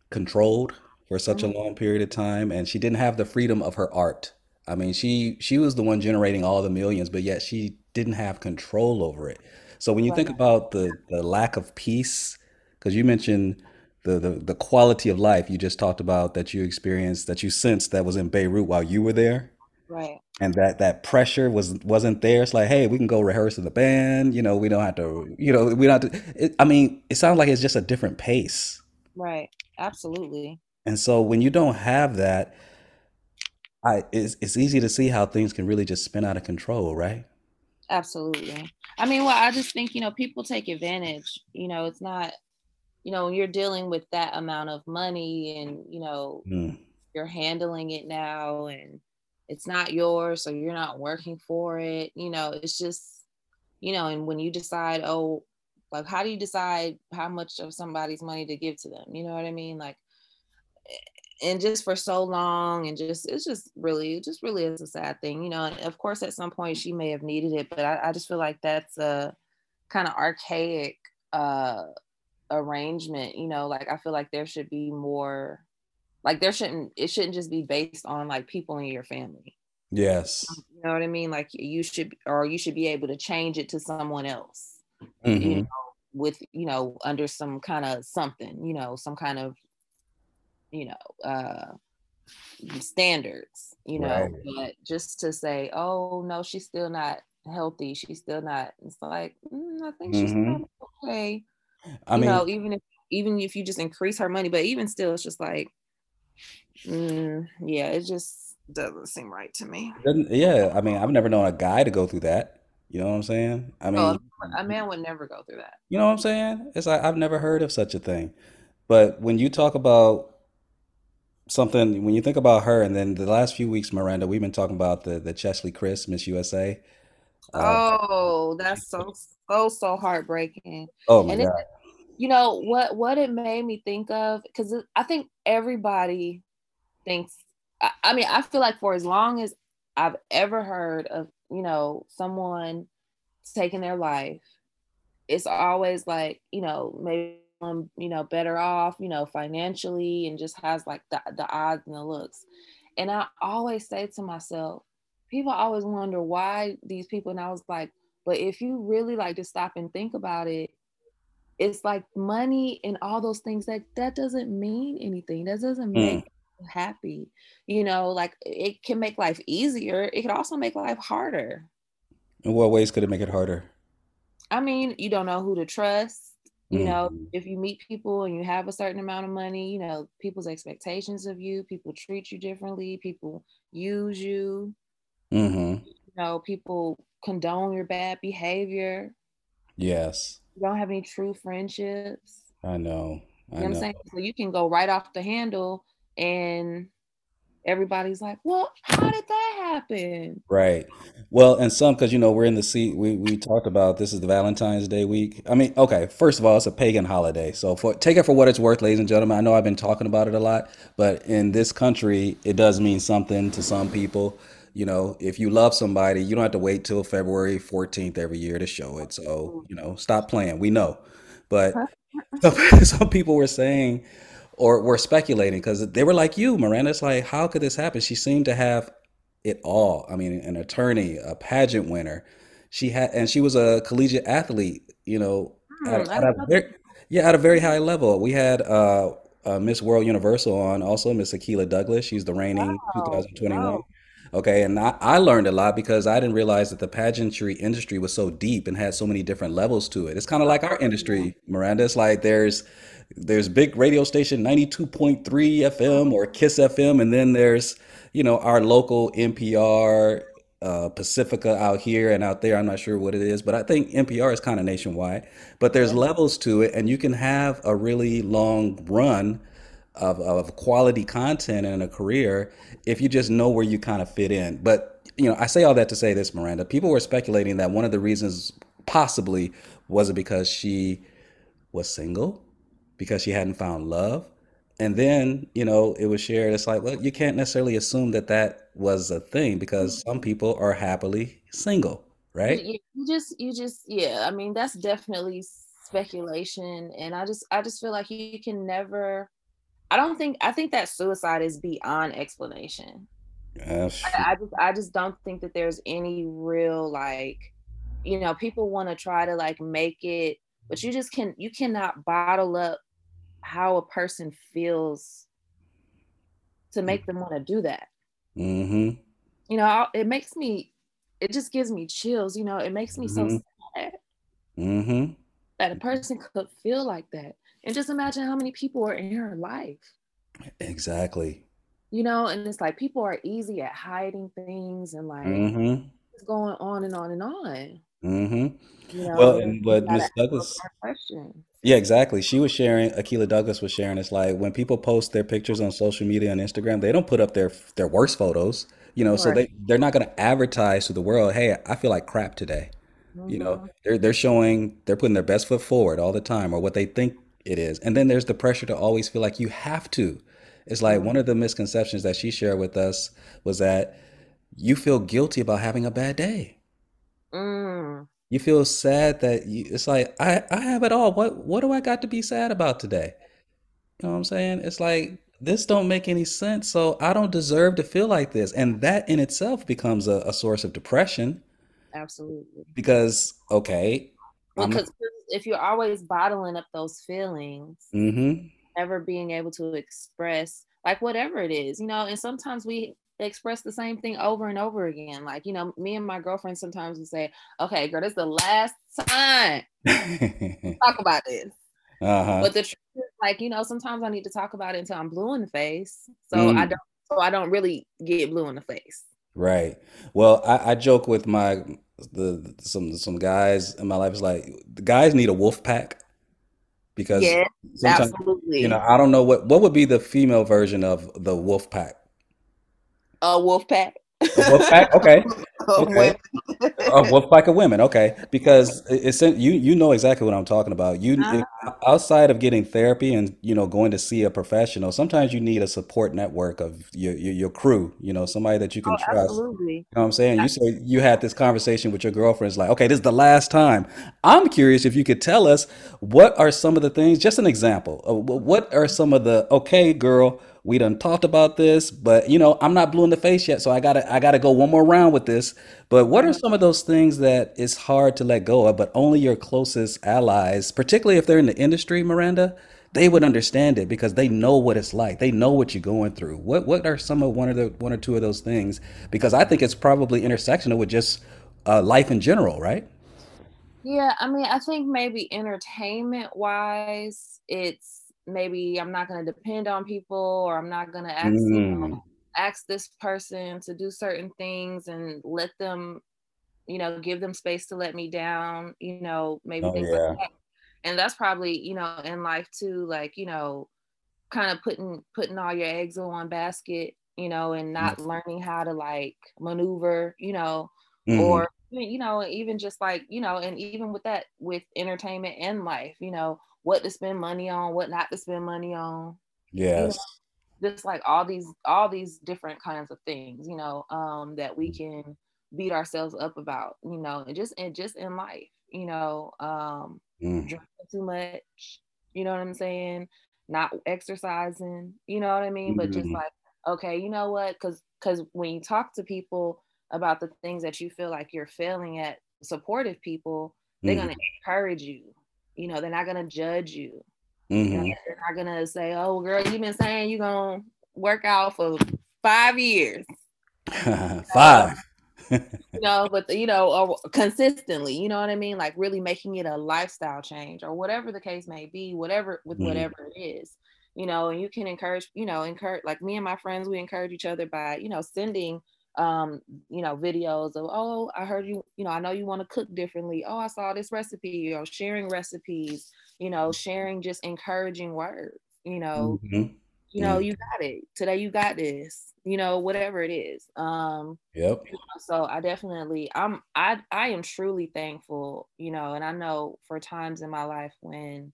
controlled for such a mm-hmm. long period of time and she didn't have the freedom of her art. I mean, she she was the one generating all the millions, but yet she didn't have control over it. So when you think about the the lack of peace, because you mentioned the, the the quality of life you just talked about that you experienced, that you sensed that was in Beirut while you were there, right and that that pressure was wasn't there. It's like, hey, we can go rehearse in the band. You know, we don't have to. You know, we don't have to. It, I mean, it sounds like it's just a different pace. right absolutely And so when you don't have that, I it's, it's easy to see how things can really just spin out of control, right? Absolutely. I mean, well, I just think, you know, people take advantage. You know, it's not, you know, you're dealing with that amount of money and, you know, Mm. you're handling it now and it's not yours, so you're not working for it. You know, it's just, you know, and when you decide, oh, like, how do you decide how much of somebody's money to give to them? You know what I mean? Like, and just for so long and just it's just really it just really is a sad thing you know and of course at some point she may have needed it but i, I just feel like that's a kind of archaic uh arrangement you know like i feel like there should be more like there shouldn't it shouldn't just be based on like people in your family Yes. You know what I mean? Like you should, or you should be able to change it to someone else. You Mhm. know, with you know, under some kind of something. You know, some kind of, you know, uh standards. You know, Right. but just to say, oh no, she's still not healthy. She's still not. It's like mm, I think she's Mhm. probably okay. I you mean, know, even if even if you just increase her money, but even still, it's just like, mm, yeah, it just doesn't seem right to me. doesn't- yeah, I mean, I've never known a guy to go through that. You know what I'm saying? I mean, Oh, a man would never go through that. You know what I'm saying? It's like I've never heard of such a thing. But when you talk about something, when you think about her, and then the last few weeks, Miranda, we've been talking about the the Cheslie Kryst Miss USA. Uh, Oh, that's so so so heartbreaking. oh my And it, you know what what it made me think of because I think everybody thinks. I, I mean, I feel like for as long as I've ever heard of you know someone taking their life, it's always like you know maybe um you know better off you know financially and just has like the the odds and the looks. And I always say to myself, people always wonder why these people, and I was like, but if you really like to stop and think about it, it's like money and all those things that that doesn't mean anything. That doesn't Mm. make happy. You know, like it can make life easier. It can also make life harder. In what ways could it make it harder? I mean, you don't know who to trust. You know, Mhm. if you meet people and you have a certain amount of money, you know, people's expectations of you, people treat you differently, people use you, Mm-hmm. you know, people condone your bad behavior. Yes, You don't have any true friendships. I know. You I know what I'm saying? So you can go right off the handle and everybody's like, well, how did that happen? Right. Well, and some because you know we're in the seat. We we talked about this is the Valentine's Day week. I mean, okay. First of all, it's a pagan holiday, so for take it for what it's worth, ladies and gentlemen. I know I've been talking about it a lot, but in this country, it does mean something to some people. You know, if you love somebody, you don't have to wait till February 14th every year to show it. So, you know, stop playing. We know. But some, some people were saying or were speculating because they were like you, Miranda. It's like, how could this happen? She seemed to have it all. I mean, an attorney, a pageant winner. She had, and she was a collegiate athlete. You know, at, Hmm, at a very, yeah, at a very high level. We had uh, uh, Miss World Universal on, also Miss Akila Douglas. She's the reigning Wow. 2021. Wow. Okay, and I, I learned a lot because I didn't realize that the pageantry industry was so deep and had so many different levels to it. It's kind of like our industry, Miranda. It's like there's there's big radio station 92.3 FM or Kiss FM, and then there's you know our local NPR, uh, Pacifica out here and out there. I'm not sure what it is, but I think NPR is kind of nationwide. But there's levels to it, and you can have a really long run of, of quality content in a career if you just know where you kind of fit in. But you know, I say all that to say this, Miranda. People were speculating that one of the reasons possibly was it because she was single, because she hadn't found love. And then, you know, it was shared. It's like, well, you can't necessarily assume that that was a thing because mm-hmm. some people are happily single, right? You, just, you just, yeah. I mean, that's definitely speculation, and I just, I just feel like you can never. I don't think. I think that suicide is beyond explanation. I, I just, I just don't think that there's any real like, you know, people want to try to like make it, but you just can, you cannot bottle up how a person feels to make them want to do that. mm-hmm. You know, it makes me, it just gives me chills. You know, it makes me so Mhm. sad Mm-hmm. that a person could feel like that. And just imagine how many people are in her life, Exactly. you know, and it's like people are easy at hiding things and like Mm-hmm. it's going on and on and on. Mm-hmm. You know, Well, and what Miss Douglas, yeah, exactly. She was sharing, Akila Douglas was sharing. It's like when people post their pictures on social media and Instagram, they don't put up their their worst photos, you know. So they they're not going to advertise to the world, hey, I feel like crap today. You know, Mhm. they're they're showing they're putting their best foot forward all the time, or what they think it is. And then there's the pressure to always feel like you have to. It's like one of the misconceptions that she shared with us was that you feel guilty about having a bad day. Mm. You feel sad that you, it's like I I have it all. What what do I got to be sad about today? You know what I'm saying? It's like this don't make any sense. So I don't deserve to feel like this. And that in itself becomes a, a source of depression Absolutely. because, okay, Because if you're always bottling up those feelings, mm-hmm, never being able to express like whatever it is, you know, and sometimes we express the same thing over and over again. Like, you know, me and my girlfriend sometimes we say, okay, girl, this is the last time talk about this. uh-huh. But the truth is, like, you know, sometimes I need to talk about it until I'm blue in the face. So Mm. I don't so I don't really get blue in the face. Right. Well, I, I joke with my the some some guys in my life is like the guys need a wolf pack because Yeah, absolutely. you know I don't know what what would be the female version of the wolf pack. A wolf pack. A wolf pack, okay, okay. A wolf pack of women, okay, because it's you you know exactly what I'm talking about. You Uh-huh. if- outside of getting therapy and you know going to see a professional, sometimes you need a support network of your your, your crew. You know, somebody that you can Oh, trust. absolutely. You know what I'm saying? You say you had this conversation with your girlfriend. It's like, okay, this is the last time. I'm curious if you could tell us what are some of the things, just an example. Of what are some of the, okay, girl, we done talked about this, but you know, I'm not blue in the face yet, so I gotta I gotta go one more round with this. But what are some of those things that it's hard to let go of, but only your closest allies, particularly if they're in the industry, Miranda, they would understand it because they know what it's like. They know what you're going through. What what are some of one of the one or two of those things? Because I think it's probably intersectional with just uh, life in general, right? Yeah, I mean, I think maybe entertainment wise, it's maybe I'm not going to depend on people or I'm not going to ask, you know, Mm. ask this person to do certain things and let them, you know, give them space to let me down, you know, maybe Oh things yeah. like that. And that's probably, you know, in life too, like, you know, kind of putting putting all your eggs in one basket, you know, and not learning how to like maneuver, you know, Mhm. or you know, even just like, you know, and even with that, with entertainment and life, you know, what to spend money on, what not to spend money on, you know, Yes. just like all these all these different kinds of things, you know, um, that we can beat ourselves up about, you know, and just and just in life, you know, um, Mm. drinking too much, you know what I'm saying? Not exercising, you know what I mean? But just Mhm. like, okay, you know what? Because because when you talk to people about the things that you feel like you're failing at, supportive people, they're Mhm. gonna encourage you. You know, they're not gonna judge you. You know, Mhm. they're not gonna say, "Oh, girl, you've been saying you're gonna work out for five years." Five. you know, but you know, or consistently, you know what I mean? Like really making it a lifestyle change or whatever the case may be, whatever with Mhm. whatever it is, you know, and you can encourage, you know, encourage like me and my friends, we encourage each other by, you know, sending um, you know, videos of, oh, I heard you, you know, I know you want to cook differently. Oh, I saw this recipe, you know, sharing recipes, you know, sharing just encouraging words, you know, Mhm. you know, Mm. you got it. Today you got this, you know, whatever it is. Um, Yep. so I definitely I'm I I am truly thankful, you know, and I know for times in my life when,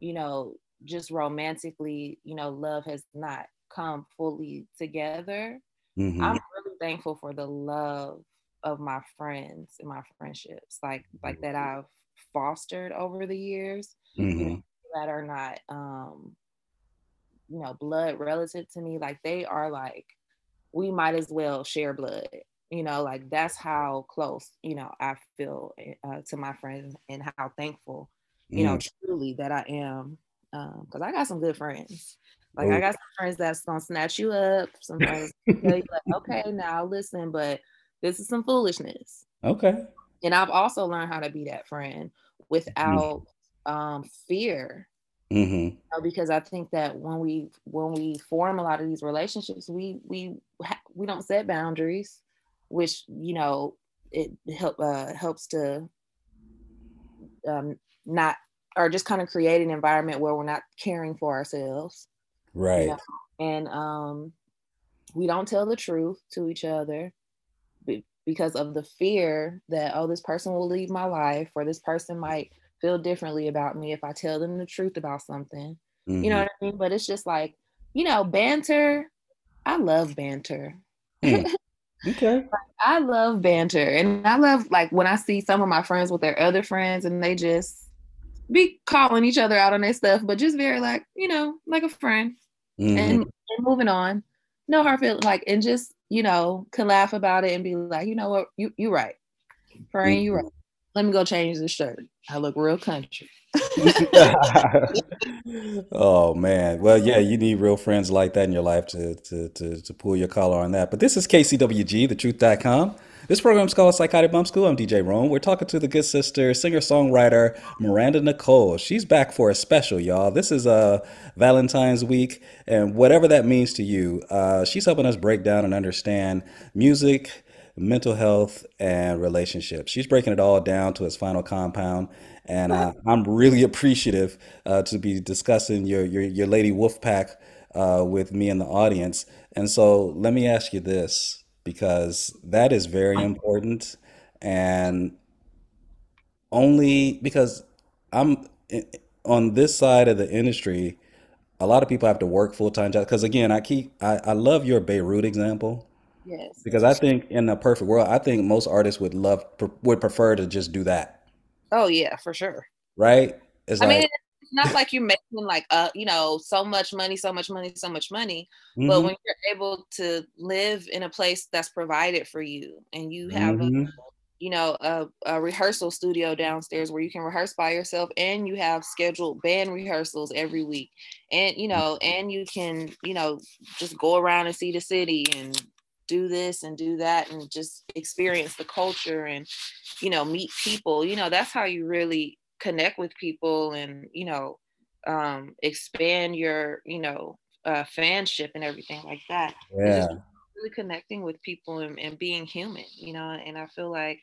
you know, just romantically, you know, love has not come fully together. Mhm. I'm thankful for the love of my friends and my friendships, like like that I've fostered over the years, you know, Mhm. that are not um, you know, blood relative to me. Like they are like we might as well share blood you know like that's how close you know i feel uh, to my friends and how thankful you know Mm. truly that i am because i got some good friends like i Oh. got some friends that's gonna snatch you up some friends tell you like okay now listen but this is some foolishness Okay. and i've also learned how to be that friend without um fear Mhm. you know, because I think that when we when we form a lot of these relationships, we we we don't set boundaries, which you know it help uh, helps to um, not or just kind of create an environment where we're not caring for ourselves, you Right. know, and um, we don't tell the truth to each other because of the fear that oh this person will leave my life or this person might feel differently about me if I tell them the truth about something. You know Mhm. what I mean? But it's just like, you know, banter. I love banter. Hmm. Okay. I love banter. And I love like when I see some of my friends with their other friends and they just be calling each other out on their stuff, but just very like, you know, like a friend. Mhm. And and moving on. No hard feelings, like, and just you know, can laugh about it and be like, you know what, you you right, Brian, you right. Let me go change this shirt. I look real country. oh man. Well, yeah, you need real friends like that in your life to to to, to pull your collar on that. But this is KCWG, thetruth.com. This program is called Psychotic Bump School. I'm DJ Rome. We're talking to the good sister, singer songwriter Miranda Nicole. She's back for a special, y'all. This is uh, Valentine's week, and whatever that means to you, uh, she's helping us break down and understand music, mental health, and relationships. She's breaking it all down to its final compound. And uh, I'm really appreciative uh, to be discussing your, your, your Lady Wolf Pack uh, with me in the audience. And so let me ask you this because that is very important. And only because I'm on this side of the industry a lot of people have to work full-time jobs. Because again I keep I, I love your Beirut example. Yes. because I think in a perfect world I think most artists would love would prefer to just do that. Oh yeah, for sure. right? It's I mean, like it's not like you're making like uh, you know, so much money, so much money, so much money. But Mhm. when you're able to live in a place that's provided for you, and you have a Mhm. you know a, a rehearsal studio downstairs where you can rehearse by yourself, and you have scheduled band rehearsals every week, and you know, and you can you know just go around and see the city and do this and do that and just experience the culture and you know meet people you know that's how you really connect with people and you know um expand your you know uh fanship and everything like that. Yeah. really connecting with people and, and being human you know and i feel like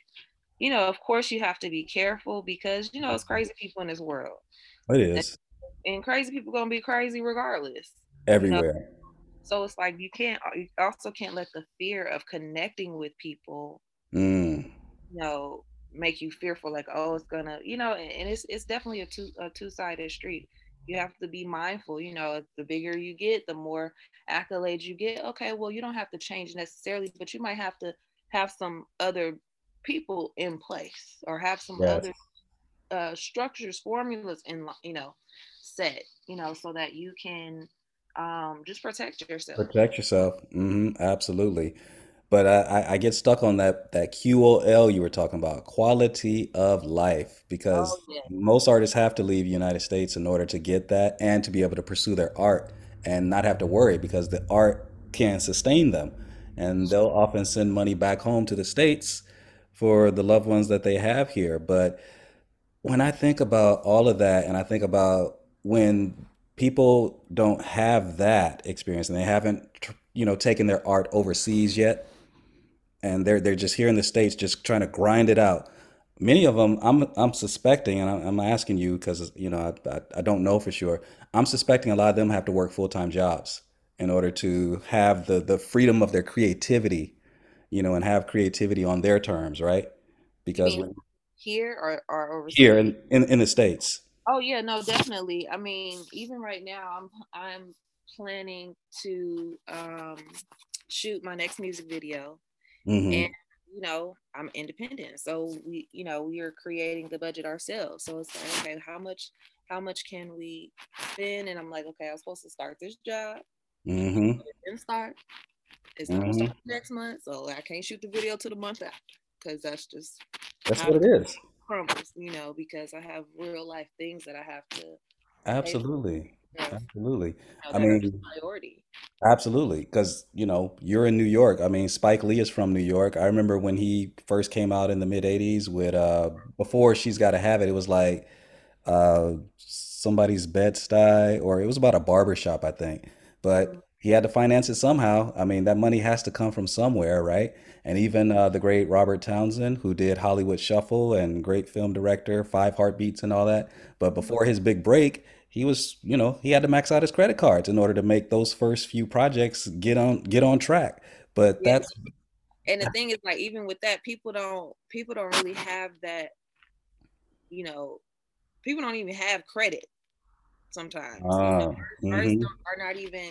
you know of course you have to be careful because you know it's crazy people in this world. It is. and crazy people gonna be crazy regardless you know? Everywhere. So it's like you can't you also can't let the fear of connecting with people mm. you know make you fearful like oh it's gonna you know and, and it's it's definitely a two a two-sided street. You have to be mindful you know the bigger you get the more accolades you get. Okay well you don't have to change necessarily but you might have to have some other people in place or have some yes. other uh structures formulas in you know set you know so that you can um just protect yourself. Protect yourself. Mm-hmm. absolutely but I, I get stuck on that that QOL you were talking about, quality of life, because oh yeah most artists have to leave the United States in order to get that and to be able to pursue their art and not have to worry because the art can sustain them. And they'll often send money back home to the States for the loved ones that they have here. But when I think about all of that, and I think about when people don't have that experience and they haven't, you know, taken their art overseas yet, and they're they're just here in the states, just trying to grind it out. Many of them, I'm I'm suspecting, and I'm, I'm asking you because you know I, I I don't know for sure. I'm suspecting a lot of them have to work full time jobs in order to have the the freedom of their creativity, you know, and have creativity on their terms, right? Because when, here or, or here in, in in the states. Oh yeah, no, definitely. I mean, even right now, I'm I'm planning to um, shoot my next music video, hmm and you know, I'm independent, so we, you know, we are creating the budget ourselves. So it's like, okay, how much, how much can we spend? And I'm like, okay, I'm supposed to start this job, mm-hmm. it didn't start. It's not gonna hmm start next month, so I can't shoot the video till the month after, because that's just That's what it is. crumbles, you know, because I have real life things that I have to Absolutely. Absolutely. I that are just mean, priority. absolutely. Because, you know, you're in New York. I mean, Spike Lee is from New York. I remember when he first came out in the mid 80s with uh before She's Gotta Have It, it was like uh somebody's bed-stuy or it was about a barber shop, I think. But he had to finance it somehow. I mean, that money has to come from somewhere, right? And even uh, the great Robert Townsend, who did Hollywood Shuffle and great film director, Five Heartbeats and all that. But before his big break, he was, you know, he had to max out his credit cards in order to make those first few projects get on get on track. But Yeah. that's And the thing is like even with that, people don't people don't really have that, you know, people don't even have credit sometimes. You know, uh, artists artists hmm are not even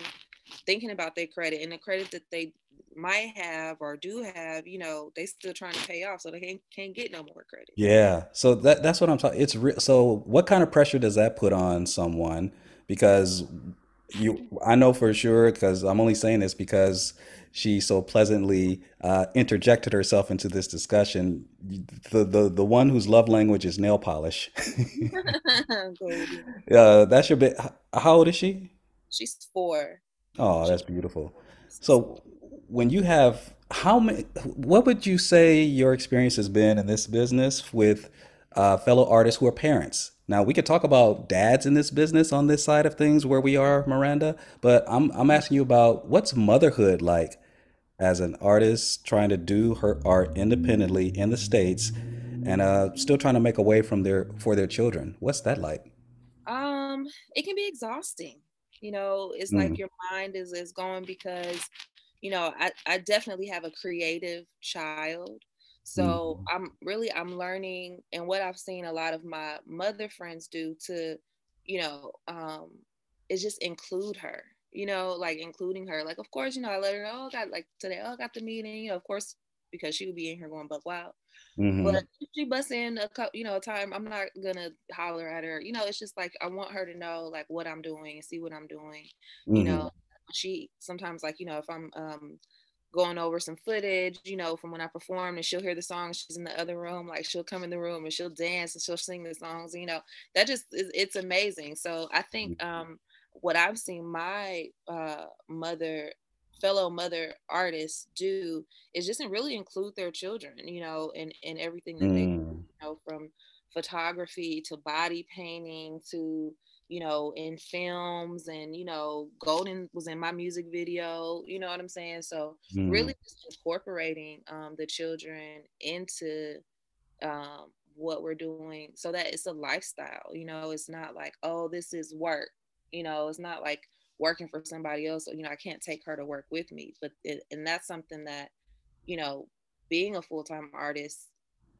thinking about their credit and the credit that they might have or do have, you know, they still trying to pay off so they can't, can't get no more credit. Yeah, so that that's what I'm talking. It's real. So what kind of pressure does that put on someone? Because you, I know for sure because I'm only saying this because she so pleasantly uh, interjected herself into this discussion. The the the one whose love language is nail polish. uh, that's your bit. How old is she? She's four. Oh, that's beautiful. So when you have how many what would you say your experience has been in this business with uh, fellow artists who are parents now we could talk about dads in this business on this side of things where we are miranda but i'm, I'm asking you about what's motherhood like as an artist trying to do her art independently in the states and uh, still trying to make a way from their for their children what's that like Um, it can be exhausting. You know, it's Mm. like your mind is is going because, you know, I I definitely have a creative child. So Mhm. I'm really I'm learning and what I've seen a lot of my mother friends do to, you know, um, is just include her. You know, like including her. Like, of course, you know, I let her know, oh, I got like today, oh, I got the meeting. You know, of course, because she would be in here going buck wild. Mhm. But if she busts in a couple, you know, a time, I'm not gonna holler at her. You know, it's just like I want her to know like what I'm doing and see what I'm doing. You Mhm. know, she sometimes like you know if I'm um going over some footage, you know, from when I performed, and she'll hear the song. She's in the other room, like she'll come in the room and she'll dance and she'll sing the songs. You know, that just is it's amazing. So I think um what I've seen my uh mother fellow mother artists do is just really include their children you know in in everything that they Mm. you know from photography to body painting to you know in films and you know golden was in my music video you know what i'm saying? So Mm. really just incorporating um the children into um what we're doing so that it's a lifestyle you know? It's not like oh this is work you know? It's not like working for somebody else you know i can't take her to work with me but it, and that's something that you know being a full-time artist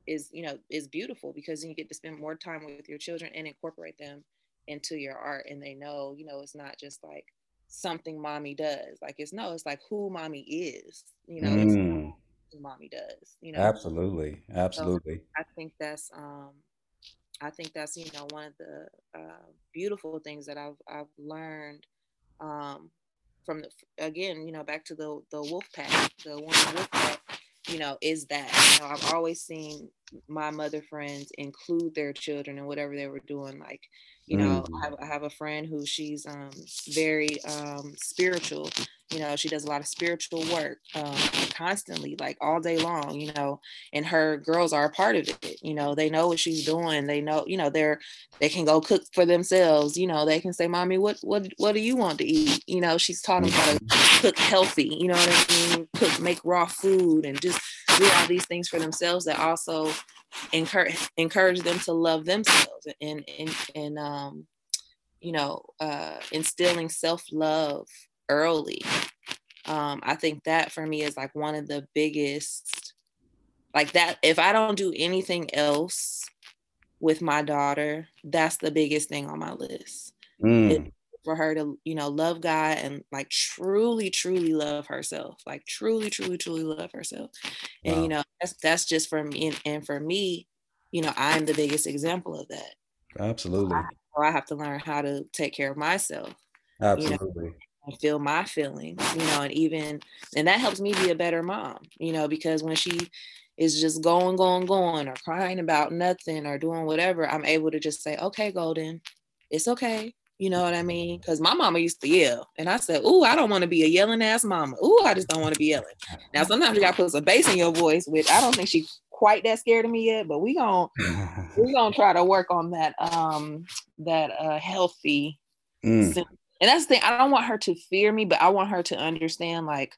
is you know is beautiful because then you get to spend more time with your children and incorporate them into your art and they know you know it's not just like something mommy does like it's no it's like who mommy is you know it's Mm. mommy does you know Absolutely. so Absolutely. i think that's um i think that's you know one of the uh, beautiful things that i've i've learned um from the again you know back to the the wolf pack the one wolf pack you know is that you know i've always seen my mother friends include their children in whatever they were doing like you know Mm. I, have, I have a friend who she's um very um spiritual you know she does a lot of spiritual work um constantly like all day long you know and her girls are a part of it you know they know what she's doing they know you know they're they can go cook for themselves you know they can say mommy what what what do you want to eat? You know she's taught them how to cook healthy you know what i mean? Cook make raw food and just do all these things for themselves that also encourage encourage them to love themselves and and and um you know uh instilling self-love early um i think that for me is like one of the biggest like that if i don't do anything else with my daughter that's the biggest thing on my list Mm. For her to you know love god and like truly truly love herself like truly truly truly love herself and you know that's that's just for me and, and for me you know i'm the biggest example of that Absolutely. or i have to learn how to take care of myself you know Absolutely. and feel my feelings, you know, and even and that helps me be a better mom, you know, because when she is just going, going, going, or crying about nothing or doing whatever, I'm able to just say, okay, Golden, it's okay. You know what I mean? Because my mama used to yell, and I said, "Ooh, I don't want to be a yelling ass mama. Ooh, I just don't want to be yelling." Now, sometimes you got to put some bass in your voice, which I don't think she's quite that scared of me yet, but we gon' we gonna try to work on that um that uh healthy Mm. and that's the thing i don't want her to fear me but i want her to understand like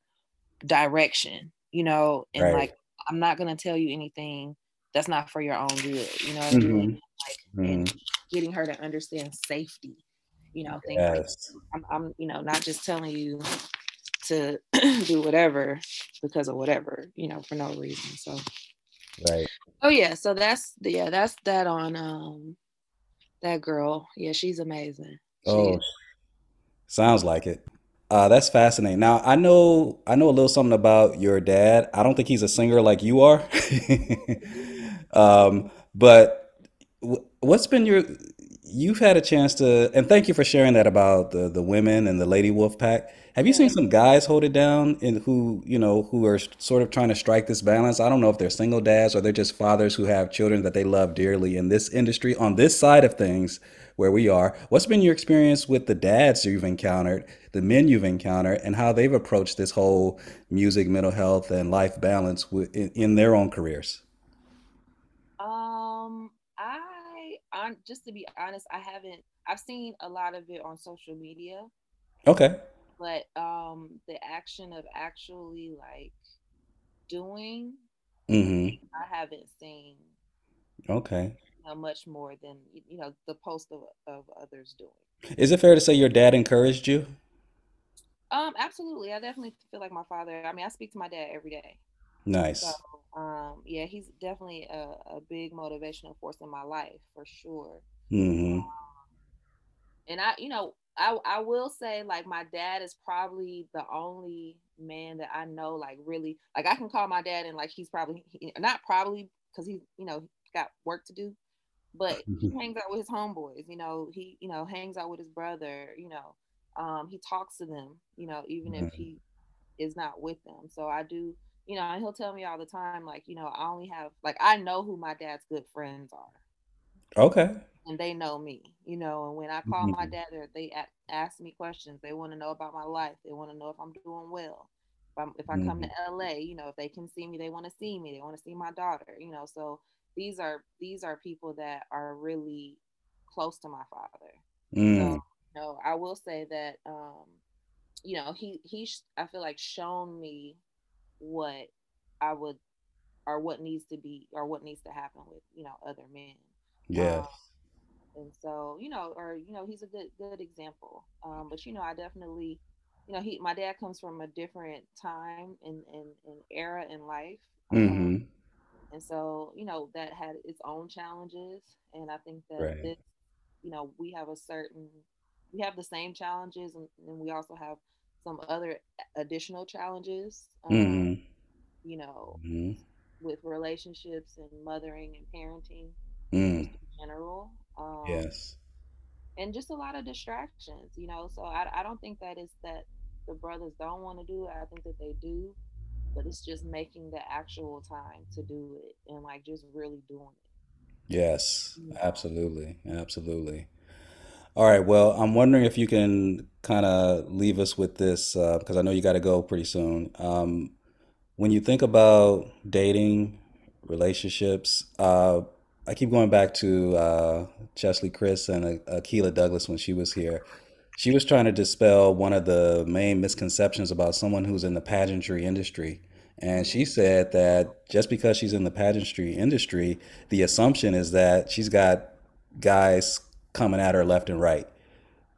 direction you know and Right. like i'm not gonna tell you anything that's not for your own good you know what i mean Mhm. and Mhm. getting her to understand safety you know things like I'm, I'm you know not just telling you to do whatever because of whatever you know for no reason so Right. oh yeah so that's yeah that's that on um that girl yeah she's amazing Oh, sounds like it. Uh, that's fascinating. Now, I know I know a little something about your dad. I don't think he's a singer like you are. um, but wh- what's been your you've had a chance to, and thank you for sharing that about the the women and the Lady Wolf Pack. Have you seen some guys hold it down and who, you know, who are sort of trying to strike this balance? I don't know if they're single dads or they're just fathers who have children that they love dearly in this industry on this side of things where we are. What's been your experience with the dads you've encountered, the men you've encountered, and how they've approached this whole music, mental health, and life balance in, in their own careers? Um, I, on just to be honest, I haven't. I've seen a lot of it on social media, Okay. but um, the action of actually like doing, mm-hmm. I haven't seen Okay. much more than you know the post of of others doing. Is it fair to say your dad encouraged you? Um, absolutely. I definitely feel like my father. I mean, I speak to my dad every day. Nice. So, um, yeah, he's definitely a, a big motivational force in my life for sure. hmm And I, you know, I I will say like my dad is probably the only man that I know like really like I can call my dad and like he's probably he, not probably because he's you know got work to do, but he hangs out with his homeboys. You know, he you know hangs out with his brother. You know, um, he talks to them. You know, even if he is not with them. So I do. You know, and he'll tell me all the time, like, you know, I only have like I know who my dad's good friends are Okay. and they know me, you know. And when I call my Mhm. dad, they ask me questions. They want to know about my life. They want to know if I'm doing well. If, I'm, if I come to LA, you know, if they can see me, they want to see me. They want to see my daughter, you know. So these are these are people that are really close to my father. Mm. So, you know, I will say that, um, you know, he he I feel like shown me what I would or what needs to be or what needs to happen with you know other men. Yeah. Um, and so you know or you know he's a good good example um but you know i definitely you know he my dad comes from a different time and and, and era in life Mm-hmm. and so you know that had its own challenges and i think that Right. this you know we have a certain we have the same challenges and, and we also have some other additional challenges um, hmm you know hmm with relationships and mothering and parenting Mm. in general um Yes. and just a lot of distractions, you know. So I, I don't think that is that the brothers don't want to do it. I think that they do, but it's just making the actual time to do it and like just really doing it. Yes. Absolutely. Absolutely. All right. Well, I'm wondering if you can kind of leave us with this uh, because I know you got to go pretty soon. Um, when you think about dating, relationships, uh, I keep going back to uh, Cheslie Kryst and uh, Akila Douglas when she was here. She was trying to dispel one of the main misconceptions about someone who's in the pageantry industry. And she said that just because she's in the pageantry industry, the assumption is that she's got guys coming at her left and right,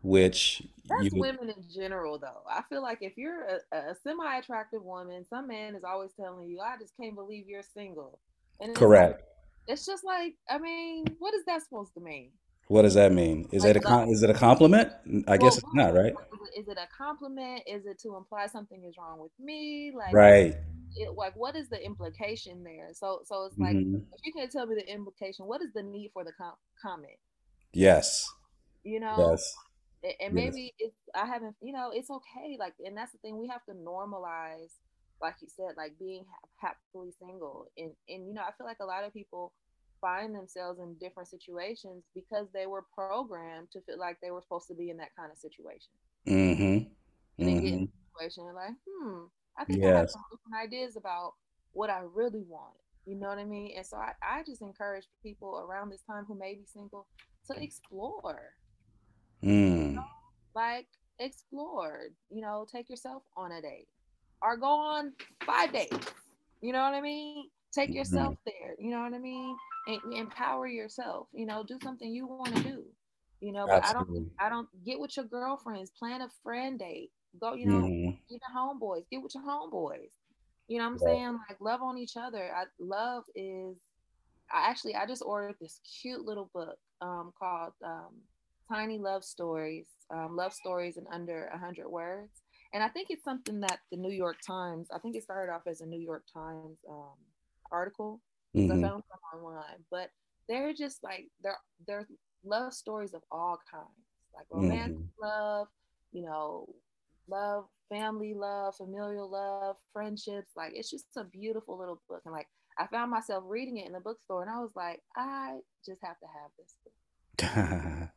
which That's you women in general, though. I feel like if you're a, a semi-attractive woman, some man is always telling you, "I just can't believe you're single," and it's like, correct. it's just like, I mean, what is that supposed to mean? What does that mean? Is Like, it a is it a compliment? I Well, guess it's not, right? Is it a compliment? Is it to imply something is wrong with me? Like, Right. It, like, what is the implication there? So, so it's like, hmm if you can't tell me the implication, what is the need for the com- comment? Yes. You know, Yes. A- and Yes. maybe it's I haven't, you know, it's okay. Like, and that's the thing we have to normalize, like you said, like being ha- happily single. And and you know, I feel like a lot of people find themselves in different situations because they were programmed to feel like they were supposed to be in that kind of situation. Mm-hmm. And then get in Mm-hmm. a situation and like, hmm, I think I have some different ideas about what I really want. You know what I mean? And so I, I just encourage people around this time who may be single to explore. Mm. Like explore, you know, take yourself on a date or go on five dates. You know what I mean? Take yourself Mm-hmm. there. You know what I mean? And empower yourself. You know, do something you want to do. You know, but I don't I don't get with your girlfriends, plan a friend date. Go, you know, Mm-hmm. even homeboys, get with your homeboys. You know what I'm Right. saying? Like love on each other. I love is I actually I just ordered this cute little book um called um Tiny Love Stories, um, Love Stories in Under a Hundred Words. And I think it's something that the New York Times, I think it started off as a New York Times um, article. 'cause I found some online, but they're just like they're they're love stories of all kinds, like romantic Mhm. love, you know, love, family love, familial love, friendships. Like it's just a beautiful little book. And like I found myself reading it in the bookstore, and I was like, I just have to have this book.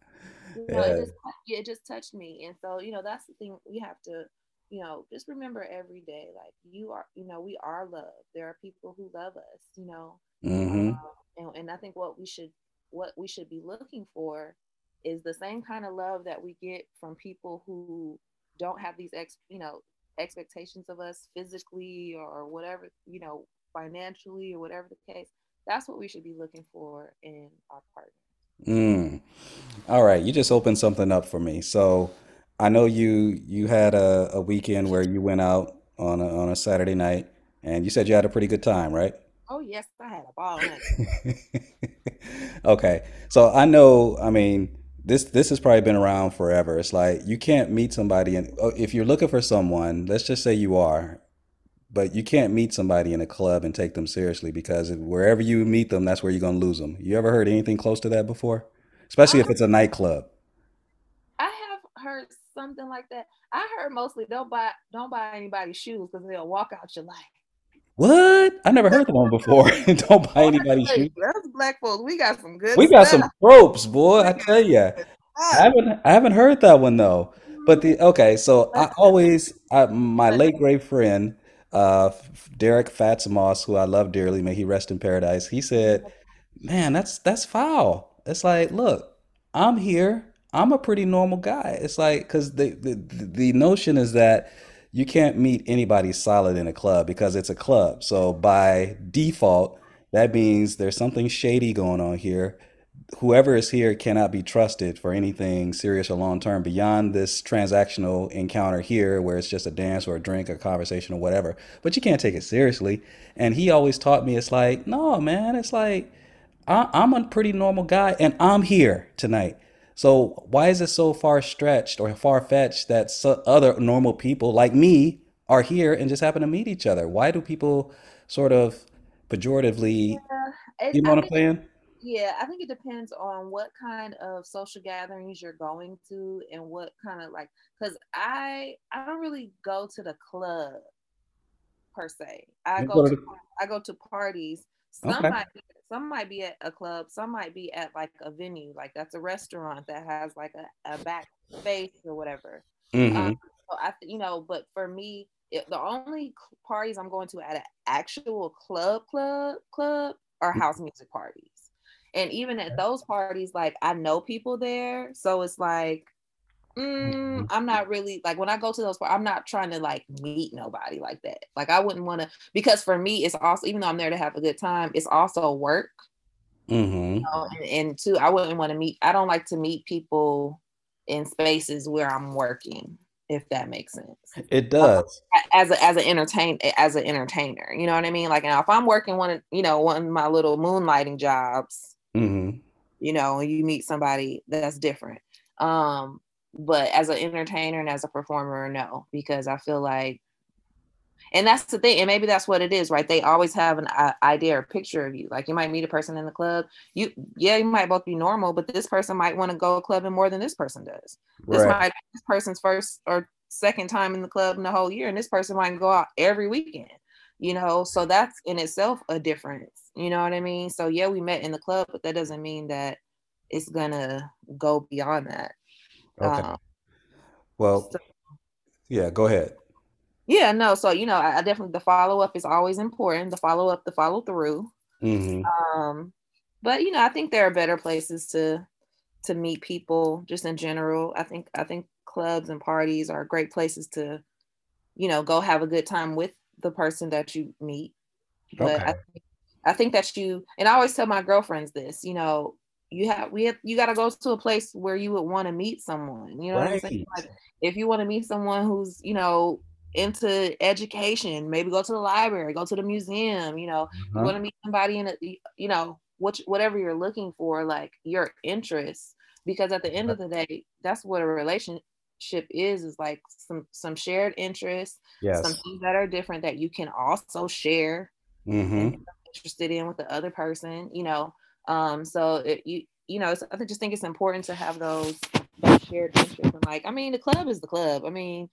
You know, Yeah. it just it just touched me, and so you know that's the thing we have to, you know, just remember every day, like you are, you know, we are loved. There are people who love us, you know, hmm and, and I think what we should what we should be looking for is the same kind of love that we get from people who don't have these ex you know expectations of us physically or whatever you know financially or whatever the case that's what we should be looking for in our partner Mm. All right, you just opened something up for me. So I know you you had a, a weekend where you went out on a, on a Saturday night, and you said you had a pretty good time, right? oh yes i had a ball. Okay, so I know, I mean, this this has probably been around forever. It's like you can't meet somebody, and if you're looking for someone, let's just say you are, but you can't meet somebody in a club and take them seriously because wherever you meet them, that's where you're gonna lose them. You ever heard anything close to that before? Especially if it's a nightclub. i have heard something like that i heard mostly don't buy don't buy anybody's shoes because they'll walk out your life What? I never heard that one before. Don't buy anybody's Hey, shoes. that's black folks we got some good We got some stuff. ropes, boy. I tell you, I haven't I haven't heard that one though. But the mm-hmm. okay, so I always I, my late great friend, uh, Derek Fats who I love dearly, may he rest in paradise. He said, "Man, that's that's foul." It's like, look, I'm here. I'm a pretty normal guy. It's like because the, the the notion is that you can't meet anybody solid in a club because it's a club. So by default, that means there's something shady going on here. Whoever is here cannot be trusted for anything serious or long term beyond this transactional encounter here, where it's just a dance or a drink, a conversation or whatever. But you can't take it seriously. And he always taught me it's like, no, man, it's like I, I'm a pretty normal guy and I'm here tonight. So why is it so far stretched or far fetched that so other normal people like me are here and just happen to meet each other? Why do people sort of pejoratively, It- you know I what I'm saying? Yeah, I think it depends on what kind of social gatherings you're going to and what kind of like cuz I I don't really go to the club per se. I You go to to I go to parties. Some Okay. might be, some might be at a club, some might be at like a venue, like that's a restaurant that has like a, a back space or whatever. Mhm. Um, so I, you know, but for me, it, the only parties I'm going to at an actual club, club, club are house music parties. And even at those parties, like I know people there, so it's like, mm, I'm not really like when I go to those. par- I'm not trying to like meet nobody like that. Like I wouldn't want to because for me, it's also even though I'm there to have a good time, it's also work. Mm-hmm. you know, and, and two, I wouldn't want to meet. I don't like to meet people in spaces where I'm working, if that makes sense. It does. As a as an entertain as an entertainer, you know what I mean. Like now, if I'm working one, of you know, one of my little moonlighting jobs, Mm-hmm. you know, you meet somebody that's different. Um, but as an entertainer and as a performer, no, because I feel like, and that's the thing, and maybe that's what it is, right? They always have an uh, idea or picture of you. Like you might meet a person in the club, you yeah, you might both be normal, but this person might want to go clubbing more than this person does. This Right. might be this person's first or second time in the club in the whole year, and this person might go out every weekend. You know, so that's in itself a difference. You know what I mean? So yeah, we met in the club, but that doesn't mean that it's gonna go beyond that. Okay. Um, Well, yeah, go ahead. yeah, no. So you know, I, I definitely the follow up is always important. The follow up, the follow through. Mm-hmm. Um, but you know, I think there are better places to to meet people just in general. I think I think clubs and parties are great places to, you know, go have a good time with the person that you meet. But I, Okay. think, I think that you and I always tell my girlfriends this, you know, you have we have you got to go to a place where you would want to meet someone. You know what I'm saying? Like if you want to meet someone who's you know into education, maybe go to the library, go to the museum. You know, you Uh-huh. want to meet somebody in a you know which whatever you're looking for, like your interests. Because at the end of the day, that's what a relationship is is like some some shared interests, some things that are different that you can also share Mm-hmm. interested in with the other person you know um so it, you you know, I think- just think it's important to have those, those shared interests. And like, I mean, the club is the club. I mean,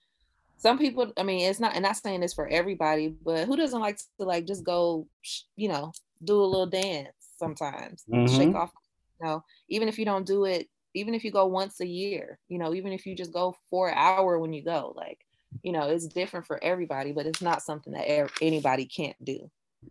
some people, I mean, it's not, and I'm not saying this for everybody, but who doesn't like to like just go, you know, do a little dance sometimes, shake Mhm. off, you know, even if you don't do it, even if you go once a year, you know, even if you just go for an hour when you go, like, you know, it's different for everybody, but it's not something that ev- anybody can't do.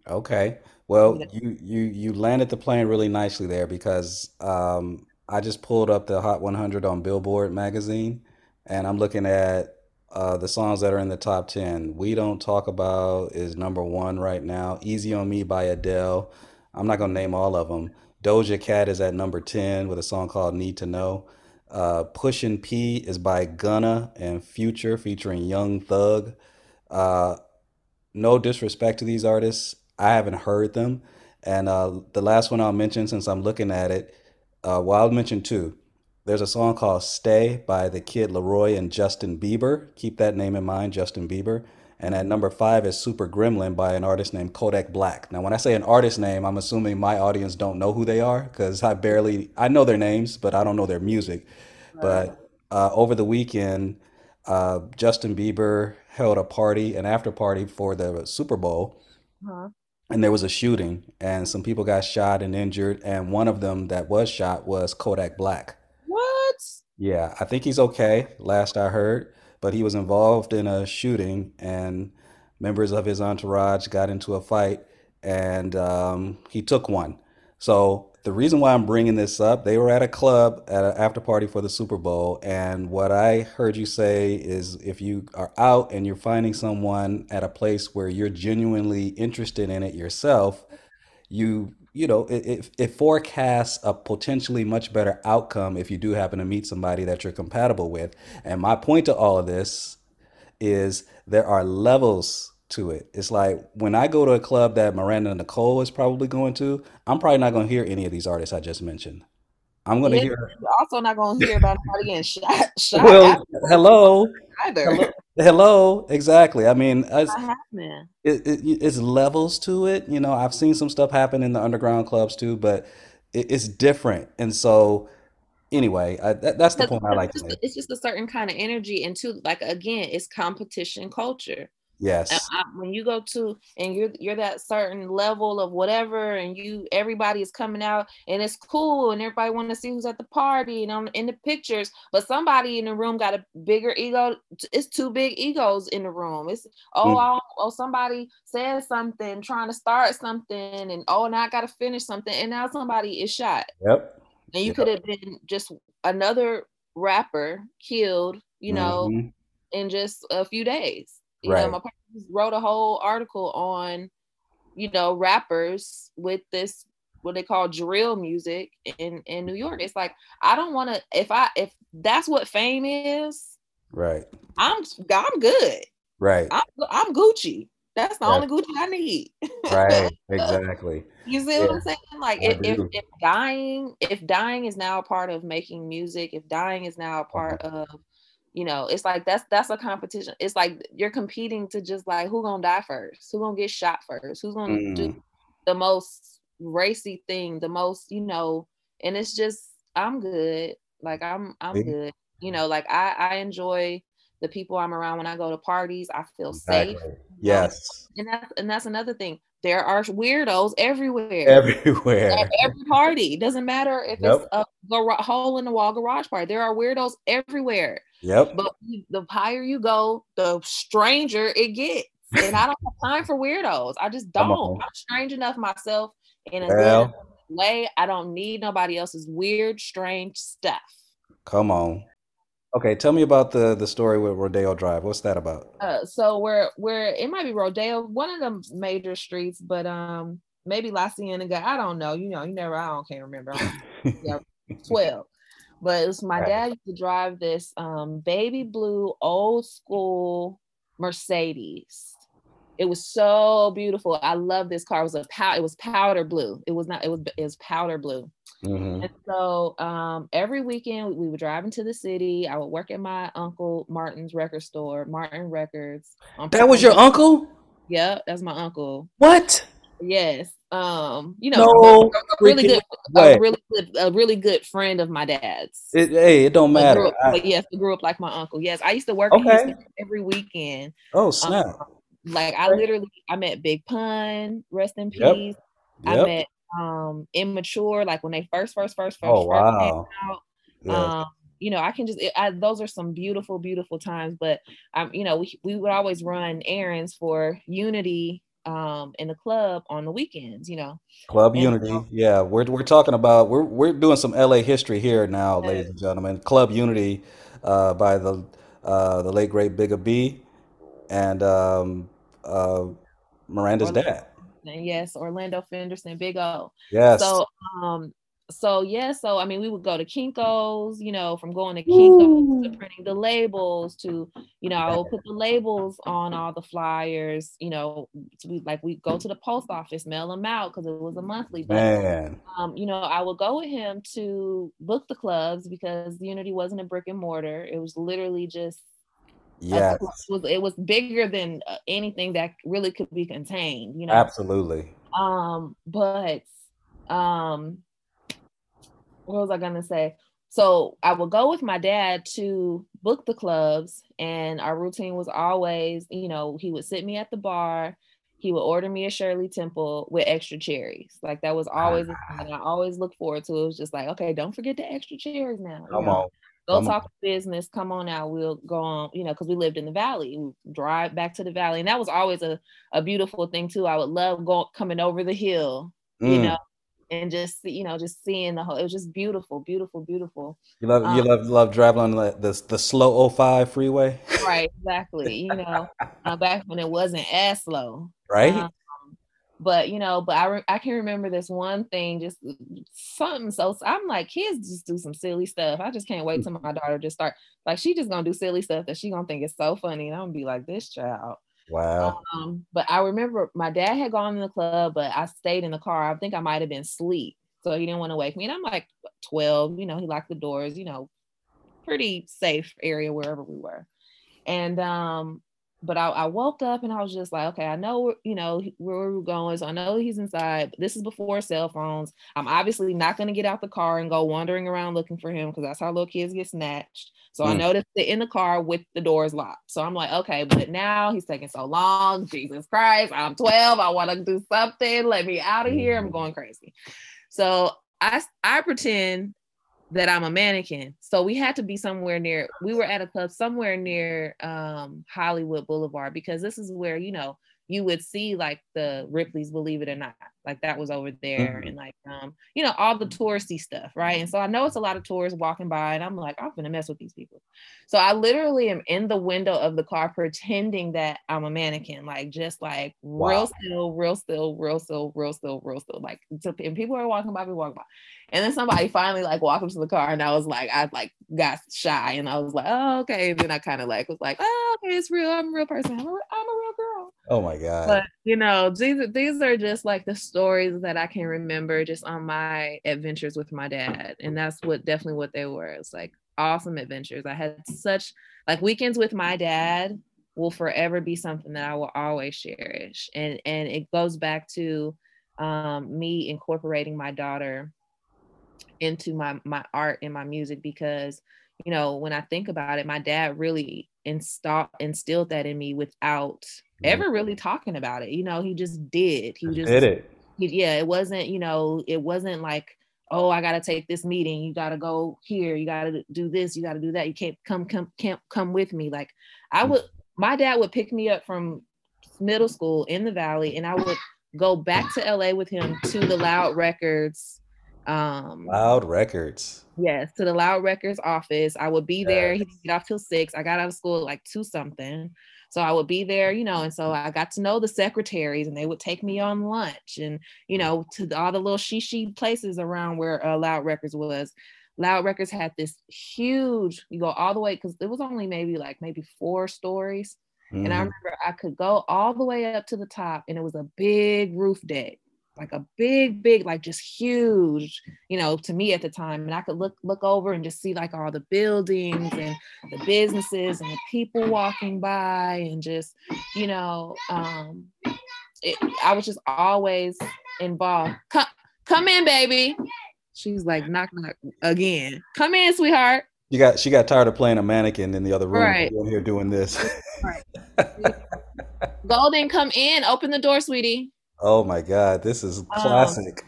Okay. Well, you you you landed the plane really nicely there because um, I just pulled up the Hot 100 on Billboard magazine, and I'm looking at uh, the songs that are in the top 10. We Don't Talk About is number one right now. Easy on Me by Adele. I'm not gonna name all of them. Doja Cat is at number 10 with a song called Need to Know. Uh, Pushin' P is by Gunna and Future featuring Young Thug. Uh, no disrespect to these artists, I haven't heard them. And uh, the last one I'll mention, since I'm looking at it, uh, well, I'll mention two. There's a song called Stay by the Kid LAROI and Justin Bieber. Keep that name in mind, Justin Bieber. And at number five is Super Gremlin by an artist named Kodak Black. Now, when I say an artist name, I'm assuming my audience don't know who they are because I barely, I know their names, but I don't know their music. But uh, over the weekend, uh, Justin Bieber held a party, an after party for the Super Bowl, Huh? and there was a shooting, and some people got shot and injured, and one of them that was shot was Kodak Black. What? Yeah, I think he's okay, last I heard, but he was involved in a shooting, and members of his entourage got into a fight, and um, he took one. So the reason why I'm bringing this up, they were at a club at an after party for the Super Bowl, and what I heard you say is if you are out and you're finding someone at a place where you're genuinely interested in it yourself, you you know it, it, it forecasts a potentially much better outcome if you do happen to meet somebody that you're compatible with. And my point to all of this is there are levels to it. It's like when I go to a club that Miranda Nicole is probably going to, I'm probably not going to hear any of these artists I just mentioned. I'm going to Yeah, hear, you're also not going to hear about nobody getting shot. shot well, hello, either. hello, hello, exactly. I mean, it's, it, it, it's levels to it. You know, I've seen some stuff happen in the underground clubs too, but it, it's different. And so, anyway, I, that, that's the point I like to make. it's just a certain kind of energy, and too, like again, it's competition culture. Yes. I, when you go to and you're you're that certain level of whatever, and you everybody is coming out, and it's cool, and everybody want to see who's at the party and on in the pictures, but somebody in the room got a bigger ego. It's two big egos in the room. It's oh Mm. oh, oh somebody said something, trying to start something, and oh now I got to finish something, and now somebody is shot. Yep. And you Yep. could have been just another rapper killed, you know, Mhm. in just a few days. You know, my partner wrote a whole article on, you know, rappers with this what they call drill music in in New York. It's like I don't want to if I if that's what fame is, Right. I'm I'm good. Right. I'm I'm Gucci. That's the Right. only Gucci I need. Right. Exactly. You see what Yeah. I'm saying? Like if, if if dying, if dying is now a part of making music, if dying is now a part Uh-huh. of, you know, it's like that's that's a competition. It's like you're competing to just like who gonna die first, who gonna get shot first, who's gonna do Mm. the most racy thing, the most, you know, and it's just I'm good. Like I'm I'm good. You know, like I I enjoy the people I'm around when I go to parties. I feel safe. Exactly. know? Yes. And that's and that's another thing. There are weirdos everywhere Everywhere. at every party. Doesn't matter if Yep. it's a gar- hole in the wall garage party. There are weirdos everywhere. Yep. But the higher you go, the stranger it gets. And I don't have time for weirdos. I just don't. I'm strange enough myself in a good way. I don't need nobody else's weird, strange stuff. Come on. Okay, tell me about the the story with Rodeo Drive. What's that about? Uh, so we're we're it might be Rodeo, one of the major streets, but um maybe La Cienega. I don't know. You know, you never. I don't can't remember. Yeah, twelve. But it was my Right. dad used to drive this um baby blue old school Mercedes. It was so beautiful. I love this car. It was a pow- it was powder blue. It was not, it was it was powder blue. hmm And so um, every weekend we would drive into the city. I would work at my uncle Martin's record store, Martin Records. That was your uncle? Yeah, that's my uncle. What? Yes. Um, you know, No a, really good, way. a really good, a really good friend of my dad's. It, hey, it don't matter. grew up- I- but yes, he grew up like my uncle. Yes, I used to work Okay. every weekend. oh snap! Um, like I literally, I met Big Pun, rest in Yep. peace. I met um Immature, like when they first, first, first, first, Oh, first came wow. out. Yes. Um, you know, I can just, I, those are some beautiful, beautiful times. But um, you know, we we would always run errands for Unity um in the club on the weekends. You know, Club and Unity. Yeah, we're we're talking about we're we're doing some LA history here now, ladies and gentlemen. Club Unity, uh, by the uh, the late great Bigga B, and um, uh, Miranda's Orlando, dad. and yes, Orlando Fenderson, Big O. Yes. So um so yeah, so I mean we would go to Kinko's, you know, from going to Kinko's to printing the labels to, you know, I would put the labels on all the flyers, you know, to we like we go to the post office, mail them out because it was a monthly. But Man. um, you know, I would go with him to book the clubs because Unity wasn't a brick and mortar. It was literally just club. It was, it was bigger than uh, anything that really could be contained, you know. Absolutely. Um, but um, what was I gonna say? So I would go with my dad to book the clubs, and our routine was always, you know, he would sit me at the bar. He would order me a Shirley Temple with extra cherries. Like that was always a thing I always look forward to. It was just like, okay, don't forget the extra cherries now. you Come know? on. Go Come on. talk business. Come on out. We'll go on, you know, because we lived in the valley. We drive back to the valley. And that was always a, a beautiful thing too. I would love going coming over the hill, you Mm. know, and just you know, just seeing the whole it was just beautiful, beautiful, beautiful. You love you Um, love love driving on the the, the slow 05 freeway, right, exactly. You know, uh, back when it wasn't as slow. right? Um, but you know, but I re- I can remember this one thing, just something. So I'm like, kids just do some silly stuff. I just can't wait till my daughter just start like she just gonna do silly stuff that she gonna think is so funny, and I'm gonna be like, this child. Wow. Um, but I remember my dad had gone in the club, but I stayed in the car. I think I might have been asleep, so he didn't want to wake me. And I'm like 12, you know, he locked the doors, you know, pretty safe area wherever we were. And um, but I, I woke up and I was just like, okay, I know you know where we're going, so I know he's inside. But this is before cell phones. I'm obviously not going to get out the car and go wandering around looking for him because that's how little kids get snatched. So I Mm. know to sit in the car with the doors locked. So I'm like, okay, but now he's taking so long. Jesus Christ, I'm 12. I want to do something. Let me out of here. I'm going crazy. So I I pretend that I'm a mannequin. So we had to be somewhere near, we were at a club somewhere near um, Hollywood Boulevard because this is where, you know, you would see like the Ripley's Believe It or Not. Like that was over there Mhm. and like, um, you know, all the touristy stuff, right? And so I know it's a lot of tourists walking by and I'm like, I'm gonna mess with these people. So I literally am in the window of the car pretending that I'm a mannequin, like just like real still, real still, real still, real still, real still. Like, and people are walking by, people walking by. And then somebody finally like walked up to the car and I was like, I like got shy and I was like, oh, okay. And then I kind of like was like, oh, okay, it's real. I'm a real person. I'm a, I'm a real girl. Oh my God. But you know, these these are just like the stories that I can remember just on my adventures with my dad. And that's what definitely what they were. It's like awesome adventures. I had such like weekends with my dad will forever be something that I will always cherish. And and it goes back to um, me incorporating my daughter into my my art and my music because you know when I think about it, my dad really installed instilled that in me without ever really talking about it. You know, he just did. He just Did it. Yeah, it wasn't, you know, it wasn't like, oh, I gotta take this meeting. You gotta go here. You gotta do this. You gotta do that. You can't come, come, can't come with me. Like I would, my dad would pick me up from middle school in the valley, and I would go back to LA with him to the Loud Records. Um, Loud Records. Yes, to the Loud Records office. I would be there. He Yes. didn't get off till six. I got out of school at like two something. So I would be there, you know, and so I got to know the secretaries and they would take me on lunch and, you know, to all the little shishi places around where uh, Loud Records was. Loud Records had this huge, you go all the way, because it was only maybe like maybe four stories. And I Mhm. remember I could go all the way up to the top and it was a big roof deck like a big big like just huge you know to me at the time and i could look look over and just see like all the buildings and the businesses and the people walking by and just you know um it, I was just always involved. Come, come in, baby. She's like, knock, knock again. Come in, sweetheart. You got she got tired of playing a mannequin in the other room. Right. Here doing this. Golden, come in. Open the door, sweetie. Oh my God, this is Um, classic.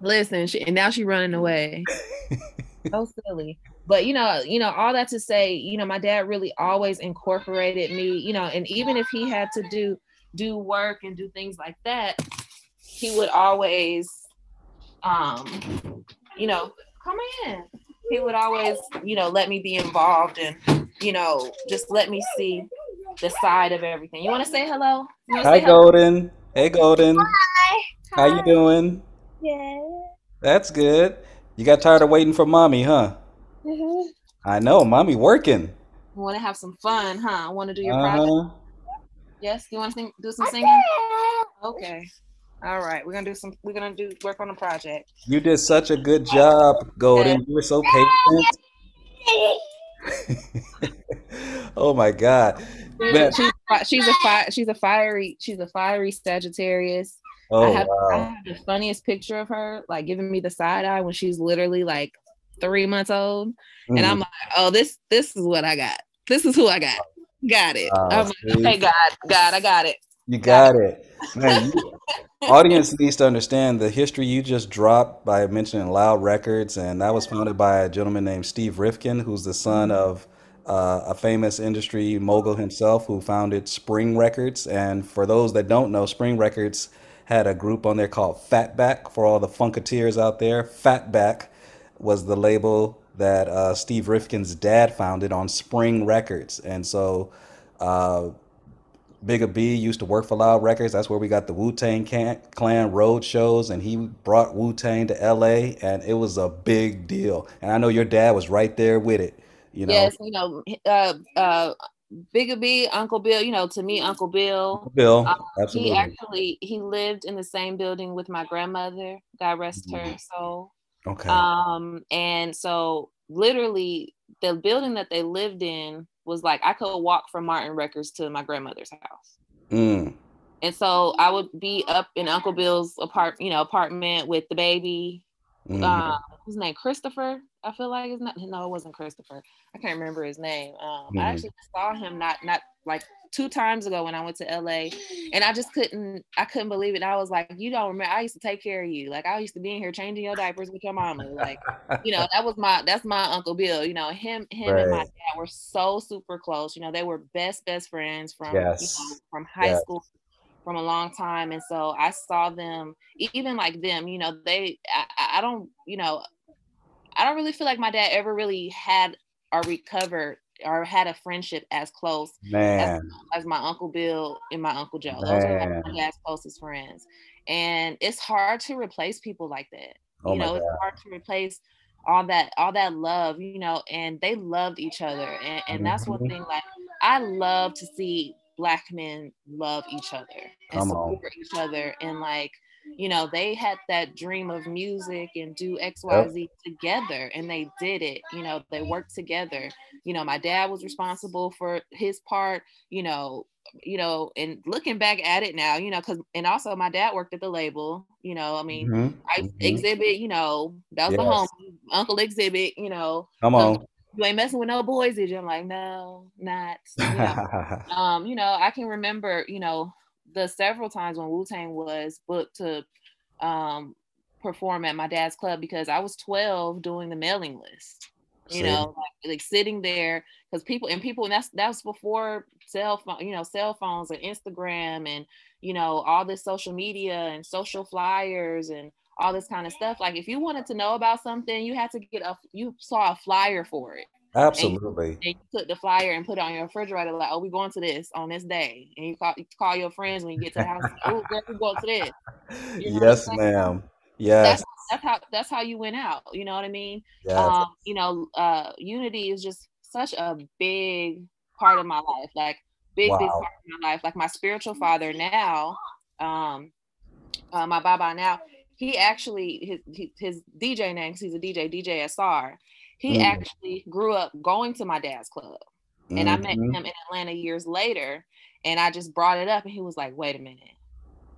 Listen, she, and now she's running away. so silly. But you know, you know, all that to say, you know, my dad really always incorporated me, you know, and even if he had to do do work and do things like that, he would always um, you know, come in. He would always, you know, let me be involved and, you know, just let me see the side of everything. You want to say hello? Hi, say hello? Golden. Hey, Golden. Hi. How you doing? Yeah. That's good. You got tired of waiting for mommy, huh? Mhm. I know, mommy working. Want to have some fun, huh? Want to do your project? Uh-huh. Yes. You want to sing, do some singing? Okay. All right. We're gonna do some. We're gonna do work on the project. You did such a good job, Golden. You were so patient. oh my God. Man. She's she's a fi- she's a fiery she's a fiery Sagittarius. Oh, I have I have the funniest picture of her like giving me the side eye when she's literally like three months old, and Mhm. I'm like, oh this this is what I got. This is who I got. Got it. Ah, I'm like, see? okay, God, God, I got it. You got it. Man, you, audience needs to understand the history you just dropped by mentioning Loud Records, and that was founded by a gentleman named Steve Rifkin, who's the son of uh, a famous industry mogul himself who founded Spring Records. And for those that don't know, Spring Records had a group on there called Fatback for all the Funketeers out there. Fatback was the label that uh, Steve Rifkin's dad founded on Spring Records. And so uh, Bigga B used to work for Loud Records. That's where we got the Wu Tang Clan road shows, and he brought Wu Tang to LA, and it was a big deal. And I know your dad was right there with it. You know, Yes, you know, uh, uh, Bigga B, Uncle Bill. You know, to me, Uncle Bill. Bill, um, absolutely. He actually he lived in the same building with my grandmother. God rest her Mhm. soul. Okay. Um, and so literally the building that they lived in was like I could walk from Martin Records to my grandmother's house. Mm. And so I would be up in Uncle Bill's apart, you know, apartment with the baby. Mhm. Um, his name Christopher. I feel like it's not. No, it wasn't Christopher. I can't remember his name. Um, Mhm. I actually saw him not not like two times ago when I went to LA, and I just couldn't. I couldn't believe it. I was like, you don't remember? I used to take care of you. Like I used to be in here changing your diapers with your mama. Like, you know, that was my that's my Uncle Bill. You know, him him and my dad were so super close. You know, they were best best friends from you know, from high Yes. school from a long time and so i saw them even like them you know they I- I, I don't you know i don't really feel like my dad ever really had or recovered or had a friendship as close as, as my uncle bill and my uncle joe. Those are my dad's closest friends. And it's hard to replace people like that. Oh you know it's hard to replace all that all that love you know and they loved each other. And, and that's one Mhm. thing like i love to see black men love each other and Come on. support each other and like you know they had that dream of music and do xyz together and they did it you know they worked together you know my dad was responsible for his part you know you know and looking back at it now you know because and also my dad worked at the label you know i mean Mhm. I Mhm. exhibit, you know, that was the home Uncle Exhibit, you know. Come um, on. you ain't messing with no boys, did you? I'm like, no, not. You know, um, you know, I can remember, you know, the several times when Wu Tang was booked to um perform at my dad's club because I was 12 doing the mailing list. You See? know, like, like sitting there because people and people and that's that's before cell phone, you know, cell phones and Instagram and you know all this social media and social flyers and all this kind of stuff. Like if you wanted to know about something, you had to get a you saw a flyer for it. You- Absolutely. and you took the flyer and put it on your refrigerator, like, oh, we going to this on this day. And you call you call your friends when you get to the house, oh, girl, we going to this. You know Yes, ma'am. Yes. That's that's how that's how you went out. You know what I mean? Yes. Um, you know, uh unity is just such a big part of my life. Like big, big part of my life. Like my spiritual father now, um, uh, my Baba now, he actually his his, DJ name, 'cause he's a DJ, DJ SR. He Mm. actually grew up going to my dad's club. And I met Mhm. him in Atlanta years later, and I just brought it up, and he was like, "Wait a minute,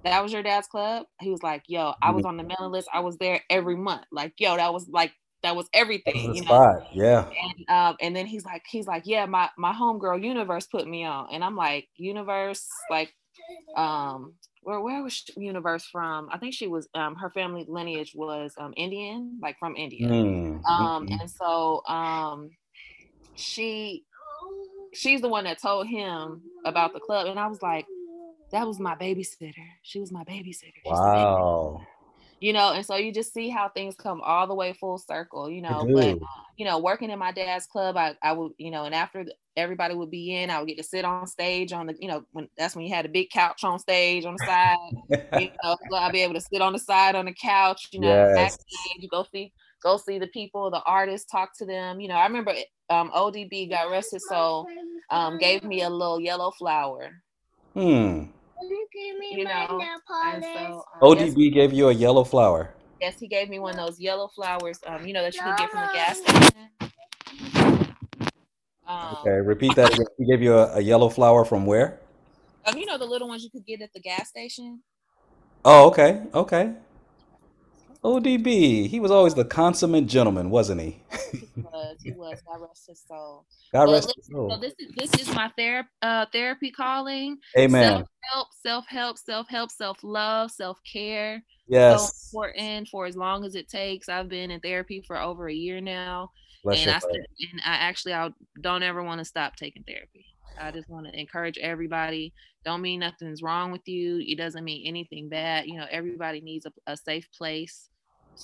that was your dad's club? He was like, yo, I was Mhm. on the mailing list. I was there every month. Like, yo, that was like that was everything. That you know? spot. Yeah. And um, and then he's like, he's like, yeah, my my homegirl Universe put me on, and I'm like, Universe, like, um, where where was she- Universe from? I think she was um her family lineage was um Indian, like from India. Mm, Um, mm-mm. and so um, she she's the one that told him about the club, and I was like, that was my babysitter. She was my babysitter. She's the baby- Wow. you know and so you just see how things come all the way full circle you know but you know working in my dad's club i, I would you know and after everybody would be in i would get to sit on stage on the you know when that's when you had a big couch on stage on the side you know so i'd be able to sit on the side on the couch you know Yes. backstage you go see go see the people the artists talk to them you know i remember um odb got rested so um gave me a little yellow flower Hmm. you know so um, yes, ODB gave you a yellow flower. Yes, he gave me one of those yellow flowers, um, you know, that you could get from the gas station. Um, Okay, repeat that. He gave you a, a yellow flower from where? um, you know, the little ones you could get at the gas station. Oh, okay. Okay. ODB. He was always the consummate gentleman, wasn't he? He was, he was. God rest his soul. God rest his soul. so this is this is my therapy uh therapy calling. Amen. Self help, self help, self help, self love, self care. Yes. So important for as long as it takes. I've been in therapy for over a year now, Bless and I st- and I actually I don't ever want to stop taking therapy. I just want to encourage everybody. Don't mean nothing's wrong with you. It doesn't mean anything bad. You know, everybody needs a, a safe place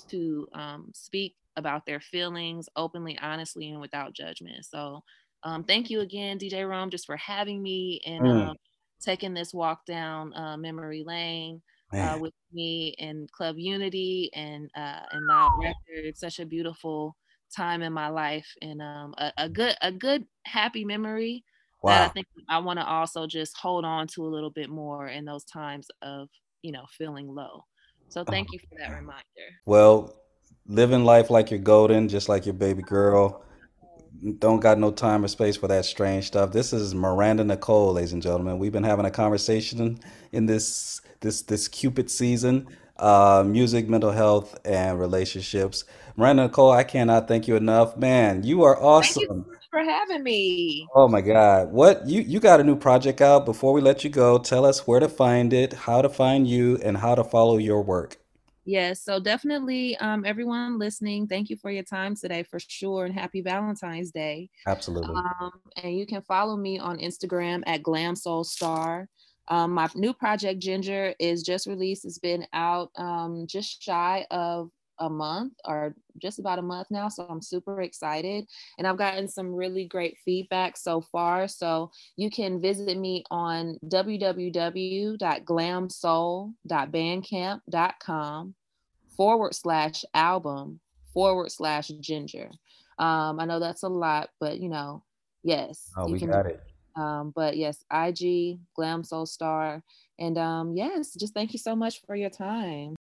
to um, speak about their feelings openly, honestly, and without judgment. So, um, thank you again, DJ Rome, just for having me and Mm. um, taking this walk down uh, memory lane uh, with me and Club Unity and uh, and Loud Records. Such a beautiful time in my life and um, a, a good a good happy memory that I think I want to also just hold on to a little bit more in those times of you know feeling low. So thank you for that reminder. Well, living life like you're golden, just like your baby girl. Don't got no time or space for that strange stuff. This is Miranda Nicole, ladies and gentlemen. We've been having a conversation in this this this Cupid season, uh, music, mental health, and relationships. Miranda Nicole, I cannot thank you enough, man. You are awesome. Thank you for having me. Oh my God. What you you got a new project out. Before we let you go, tell us where to find it, how to find you, and how to follow your work. Yes, so definitely, um, everyone listening, thank you for your time today for sure, and happy Valentine's Day. Absolutely. Um, and you can follow me on Instagram at Glam Soul Star. Um, my new project Ginger is just released. It's been out um, just shy of a month or just about a month now. So I'm super excited. And I've gotten some really great feedback so far. So you can visit me on www.glamsoul.bandcamp.com forward slash album forward slash ginger. Um, I know that's a lot, but you know, yes, Oh, we can got it. um, but yes, IG, Glam Soul Star. And um, yes, just thank you so much for your time.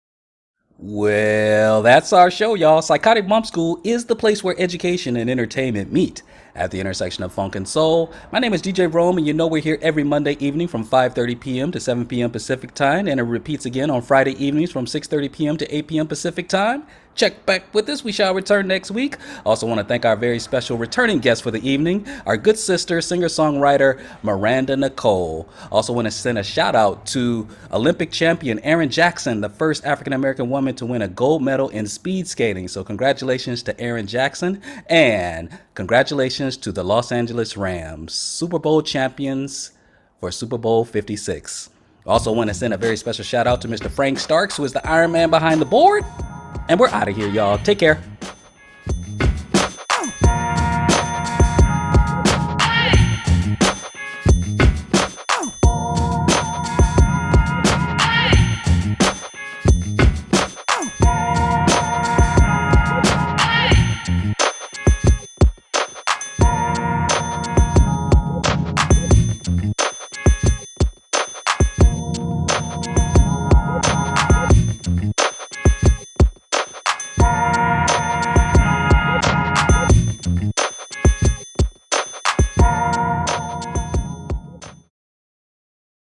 Well, that's our show, y'all. Psychotic Bump School is the place where education and entertainment meet at the intersection of funk and soul. My name is DJ Rome, and you know we're here every Monday evening from 5:30 p.m. to 7 p.m. Pacific time, and it repeats again on Friday evenings from 6:30 p.m. to 8 p.m. Pacific time. Check back with us. We shall return next week. Also, want to thank our very special returning guest for the evening, our good sister, singer songwriter Miranda Nicole. Also, want to send a shout out to Olympic champion Erin Jackson, the first African American woman to win a gold medal in speed skating. So, congratulations to Erin Jackson, and congratulations to the Los Angeles Rams, Super Bowl champions for Super Bowl 56. Also, want to send a very special shout out to Mr. Frank Starks, who is the Iron Man behind the board. And we're out of here, y'all. Take care.